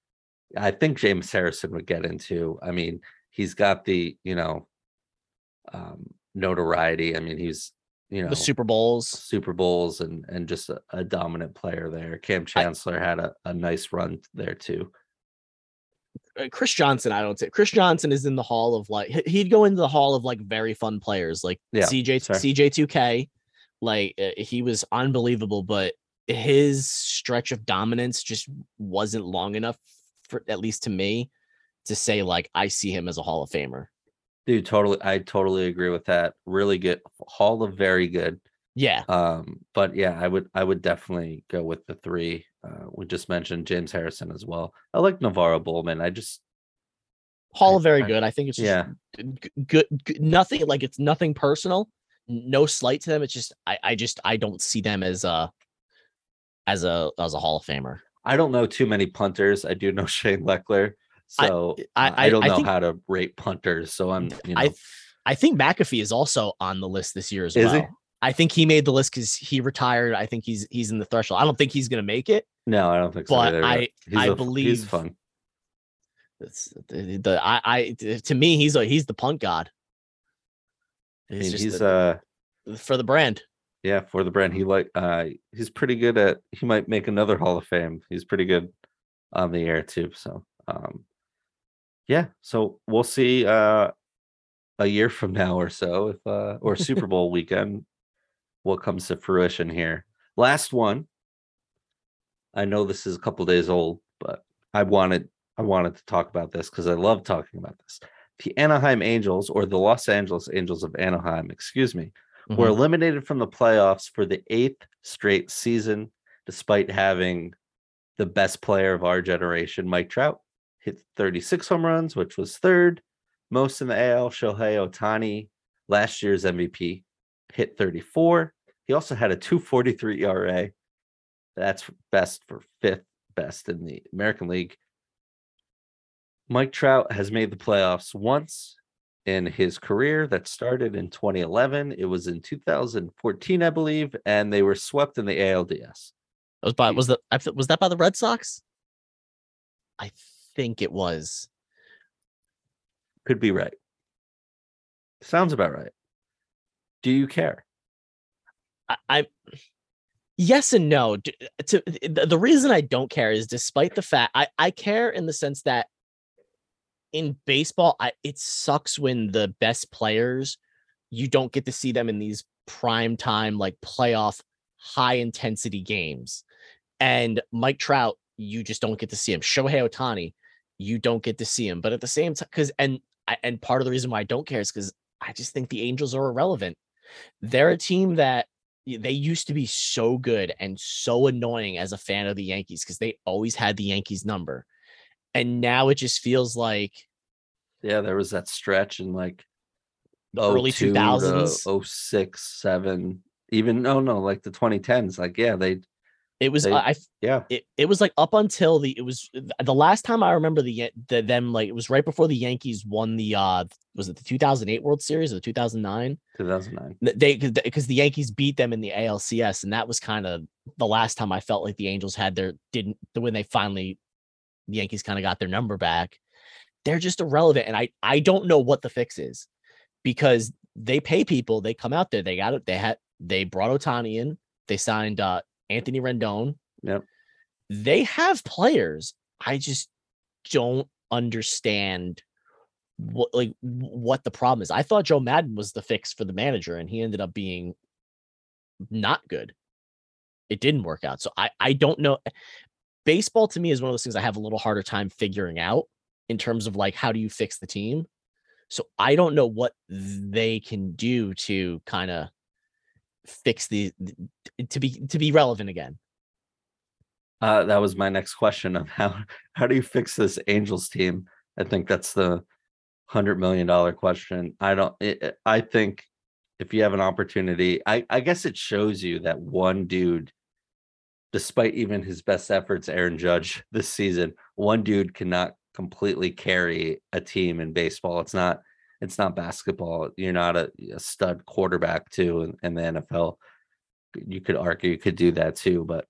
I think James Harrison would get into. I mean, he's got the you know um, notoriety. I mean, he's you know The Super Bowls. Super Bowls and and just a, a dominant player there. Kam Chancellor had a, a nice run there too. Uh, Chris Johnson, I don't say Chris Johnson is in the hall of like he- he'd go into the hall of like very fun players like Yeah, CJ fair. CJ2K. Like uh, he was unbelievable, but his stretch of dominance just wasn't long enough for at least to me to say like I see him as a Hall of Famer. Dude, totally I totally agree with that. Really good. Hall of very good. Yeah, Um, but yeah, I would I would definitely go with the three. Uh, we just mentioned James Harrison as well. I like NaVorro Bowman. I just Hall I- very I- good. I think it's just yeah. g- good, nothing like it's nothing personal. No slight to them. It's just I I just I don't see them as a as a as a Hall of Famer. I don't know too many punters. I do know [LAUGHS] Shane Lechler. So I- I, I- don't know think- how to rate punters. So I'm you know I I think McAfee is also on the list this year as Is he? I think he made the list because he retired. I think he's he's in the threshold. I don't think he's gonna make it. no, I don't think so. But either, I- he's I he's believe- fun. It's the, the I I to me he's a he's the punk god. I He's mean, just he's the- uh for the brand. yeah for the brand. He like uh he's pretty good at. He might make another Hall of Fame. He's pretty good on the air too. So um yeah. So we'll see uh a year from now or so if uh or Super [LAUGHS] Bowl weekend what comes to fruition here. Last one. I know this is a couple days old, but I wanted I wanted to talk about this because I love talking about this. The Anaheim Angels or the Los Angeles Angels of Anaheim, excuse me, were Mhm. eliminated from the playoffs for the eighth straight season, despite having the best player of our generation, Mike Trout, hit 36 home runs, which was third most in the AL. Shohei Ohtani, last year's MVP, hit 34. He also had a 243 ERA. That's best for fifth best in the American League. Mike Trout has made the playoffs once in his career that started in 2011. It was in 2014, I believe, and they were swept in the ALDS. That was by was the was that by the Red Sox? I think it was. Could be right. Sounds about right. Do you care? I, I yes and no. D- To the, reason I don't care is despite the fact I I care in the sense that in baseball, I it sucks when the best players you don't get to see them in these prime time like playoff high intensity games. And Mike Trout, you just don't get to see him. Shohei Ohtani, you don't get to see him. But at the same time, because and and part of the reason why I don't care is because I just think the Angels are irrelevant. They're a team that they used to be so good and so annoying as a fan of the Yankees because they always had the Yankees number. And now it just feels like Yeah, there was that stretch in like the early 02 2000s. 06, 7, even no, no, like the 2010s. Like, yeah, they, It was they- I yeah, it, it was like up until the it was the last time I remember the the them like it was right before the Yankees won the uh was it the 2008 World Series or the 2009 2009. They because the Yankees beat them in the ALCS and that was kind of the last time I felt like the Angels had their didn't when they finally the Yankees kind of got their number back. They're just irrelevant and I I don't know what the fix is because they pay people they come out there they got it they had they brought Ohtani in they signed uh Anthony Rendon Yep. they have players I just don't understand what like what the problem is. I thought Joe Maddon was the fix for the manager, and he ended up being not good. It didn't work out. So I I don't know. Baseball to me is one of those things I have a little harder time figuring out in terms of like how do you fix the team. So I don't know what they can do to kind of fix the to be to be relevant again. Uh, that was my next question of how how do you fix this Angels team? I think that's the hundred million dollar question. I don't. It, I think if you have an opportunity, I I guess it shows you that one dude, despite even his best efforts, Aaron Judge [LAUGHS] this season, one dude cannot completely carry a team in baseball. It's not it's not basketball. You're not a, a stud quarterback too in, in the NFL. You could argue you could do that too, but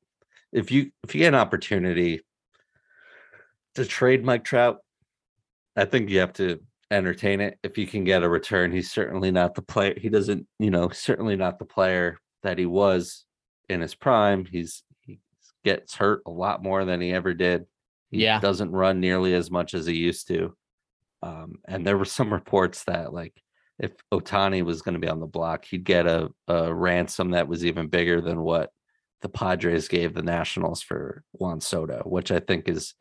if you if you get an opportunity to trade Mike Trout, I think you have to entertain it if you can get a return. He's certainly not the player. He doesn't, you know, certainly not the player that he was in his prime. He's he gets hurt a lot more than he ever did. He Yeah. doesn't run nearly as much as he used to. Um, and there were some reports that like if Ohtani was going to be on the block, he'd get a, a ransom that was even bigger than what the Padres gave the Nationals for Juan Soto, which I think is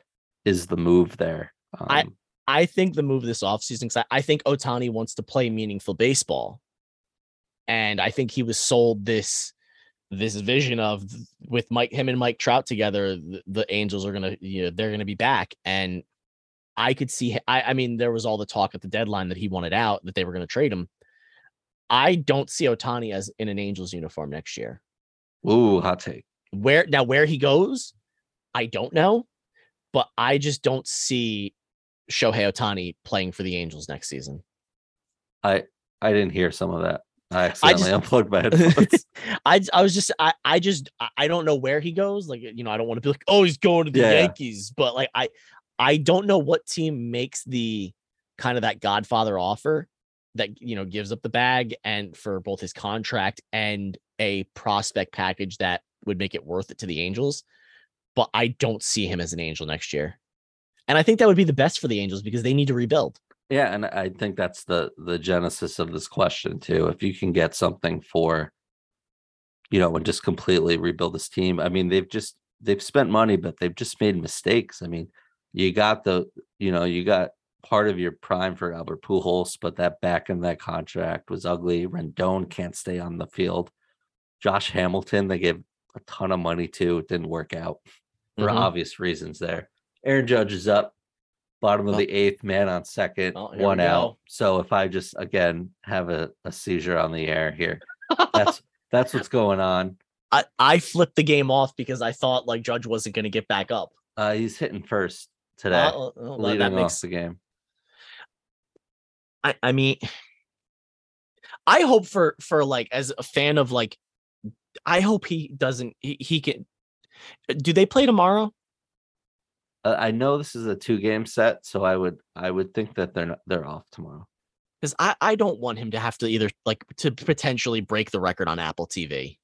is the move there. Um, I- I think the move this offseason, 'cause I, I think Ohtani wants to play meaningful baseball. And I think he was sold this this vision of with Mike him and Mike Trout together, the, the Angels are gonna, you know, they're gonna be back. And I could see I mean, there was all the talk at the deadline that he wanted out, that they were gonna trade him. I don't see Ohtani as in an Angels uniform next year. ooh, hot take. Where now where he goes, I don't know, but I just don't see Shohei Ohtani playing for the Angels next season. I I didn't hear some of that. I accidentally just- [LAUGHS] unplugged my headphones. [LAUGHS] I I was just I I just I- I don't know where he goes. Like you know, I don't want to be like, oh, he's going to the Yeah, yeah. Yankees, but like I I don't know what team makes the kind of that Godfather offer that you know gives up the bag and for both his contract and a prospect package that would make it worth it to the Angels. But I don't see him as an Angel next year. And I think that would be the best for the Angels because they need to rebuild. yeah, and I think that's the the genesis of this question too. If you can get something for, you know, and just completely rebuild this team. I mean, they've just they've spent money, but they've just made mistakes. I mean, you got the you know you got part of your prime for Albert Pujols, but that back in that contract was ugly. Rendon can't stay on the field. Josh Hamilton, they gave a ton of money to. It didn't work out for Mhm. obvious reasons there. Aaron Judge is up, bottom of Oh. the eighth, man on second, Oh, one out. So if I just again have a, a seizure on the air here, [LAUGHS] that's that's what's going on. I, I flipped the game off because I thought like Judge wasn't going to get back up. Uh, he's hitting first today, Uh, well, that makes off the game. I, I mean I hope for for like as a fan of like I hope he doesn't he, he can do they play tomorrow? Uh, I know this is a two game set, so I would I would think that they're not, they're off tomorrow. Because I, I don't want him to have to either like to potentially break the record on Apple TV.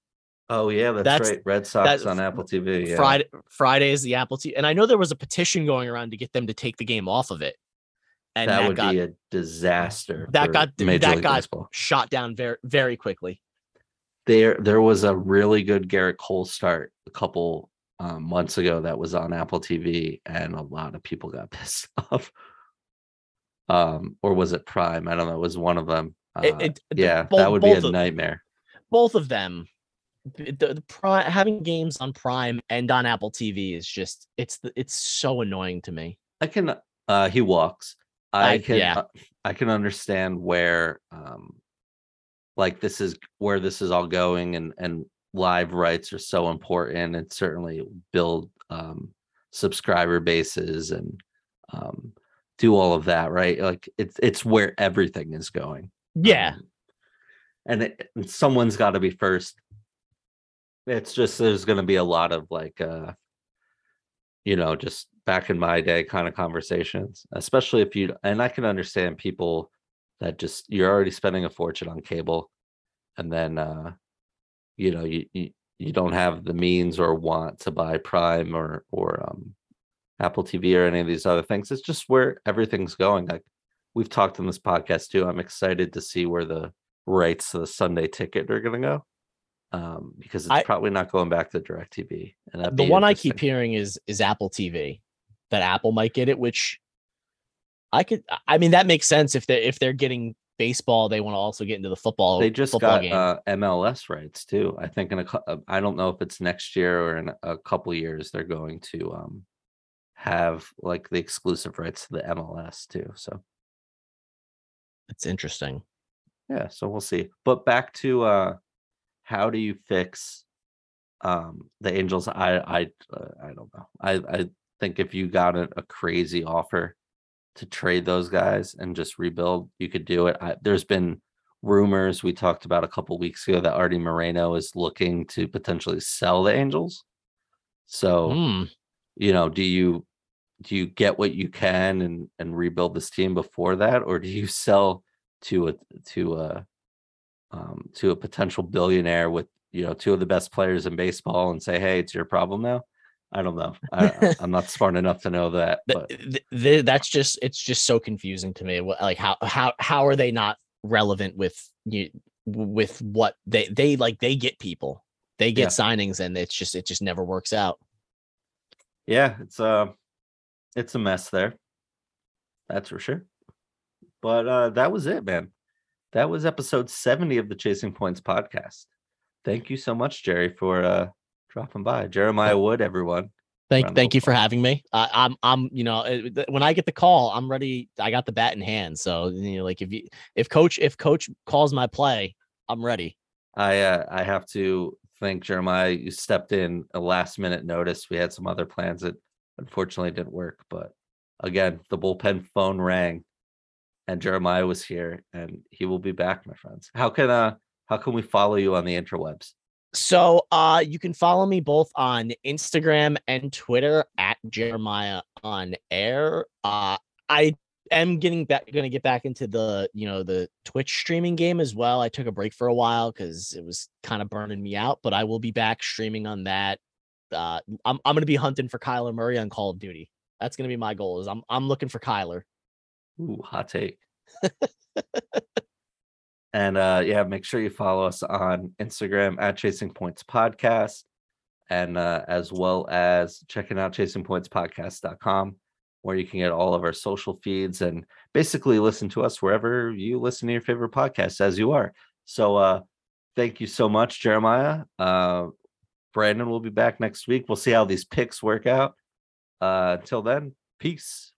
Oh yeah, that's, That's- right. Red Sox on Apple TV. Yeah. Friday Friday is the Apple TV. And I know there was a petition going around to get them to take the game off of it. And that, that, would got be a disaster. that got- Major that League got- Baseball. shot down very very quickly. there there was a really good Gerrit Cole start a couple um, months ago that was on Apple TV, and a lot of people got [LAUGHS] pissed off. Um, or was it Prime? I don't know. It was one of them. Uh, It- it- yeah, both- that would be a of- nightmare. both of them the, the, Pri- having games on prime and on apple tv is just it's the, it's so annoying to me I can. Uh, he walks. I, I- can. yeah. uh, I can understand where, um, like this is where this is all going, and and live rights are so important, and certainly build um, subscriber bases and um, do all of that, right? Like it's it's where everything is going. yeah Um, and, it, and someone's got to be first. It's just there's going to be a lot of like, uh, you know, just back in my day kind of conversations, especially if you and I can understand people that just you're already spending a fortune on cable, and then uh, you know you, you you don't have the means or want to buy Prime or or um, Apple TV or any of these other things. It's just where everything's going. Like we've talked in this podcast too. I'm excited to see where the rights to the Sunday ticket are going to go. Um, because it's I- probably not going back to DirecTV. And the one i keep hearing is is apple tv that apple might get it which i could i mean that makes sense if they're if they're getting baseball they want to also get into the football they just football got uh, MLS rights too. I think in a uh, I don't know if it's next year or in a couple years they're going to um have like the exclusive rights to the MLS too. So it's interesting yeah, so we'll see. But back to uh how do you fix um the Angels? I I uh, I don't know. I I think if you got a, a crazy offer to trade those guys and just rebuild, you could do it. I, there's been rumors we talked about a couple weeks ago that Arte Moreno is looking to potentially sell the Angels. So, Mm, you know, do you do you get what you can and and rebuild this team before that, or do you [LAUGHS] sell to a to a um, to a potential billionaire with you know two of the best players in baseball and say, hey, it's your problem now? I don't know. I, [LAUGHS] I'm not smart enough to know that, but th- th- that's just it's just so confusing to me. Like how how how are they not relevant with you with what they they like they get people they get signings and it's just it just never works out. yeah, it's uh it's a mess there. That's for sure. But uh that was it, man. That was episode 70 of the Chasing Points podcast. Thank you so much, Jerry, for uh dropping by. Jeremiah Wood, everyone. Thank thank you for having me. Uh, I'm I'm you know uh, when I get the call, I'm ready. I got the bat in hand. So you know, like if you if coach if coach calls my play, I'm ready. I uh, I have to thank Jeremiah. You stepped in a last minute notice. We had some other plans that unfortunately didn't work, but again, the bullpen phone rang, and Jeremiah was here, and he will be back, my friends. How can uh how can we follow you on the interwebs? So uh you can follow me both on Instagram and Twitter at Jeremiah on air. Uh I am getting back gonna get back into the you know the Twitch streaming game as well. I took a break for a while because it was kind of burning me out, but I will be back streaming on that. Uh I'm I'm gonna be hunting for Kyler Murray on Call of Duty. That's gonna be my goal. Is I'm I'm looking for Kyler. Ooh, hot take. [LAUGHS] and uh yeah, make sure you follow us on Instagram at Chasing Points Podcast. And uh, as well as checking out chasingpointspodcast.com, where you can get all of our social feeds and basically listen to us wherever you listen to your favorite podcast as you are. So uh thank you so much, Jeremiah. Uh Brandon will be back next week. We'll see how these picks work out. Uh until then, peace.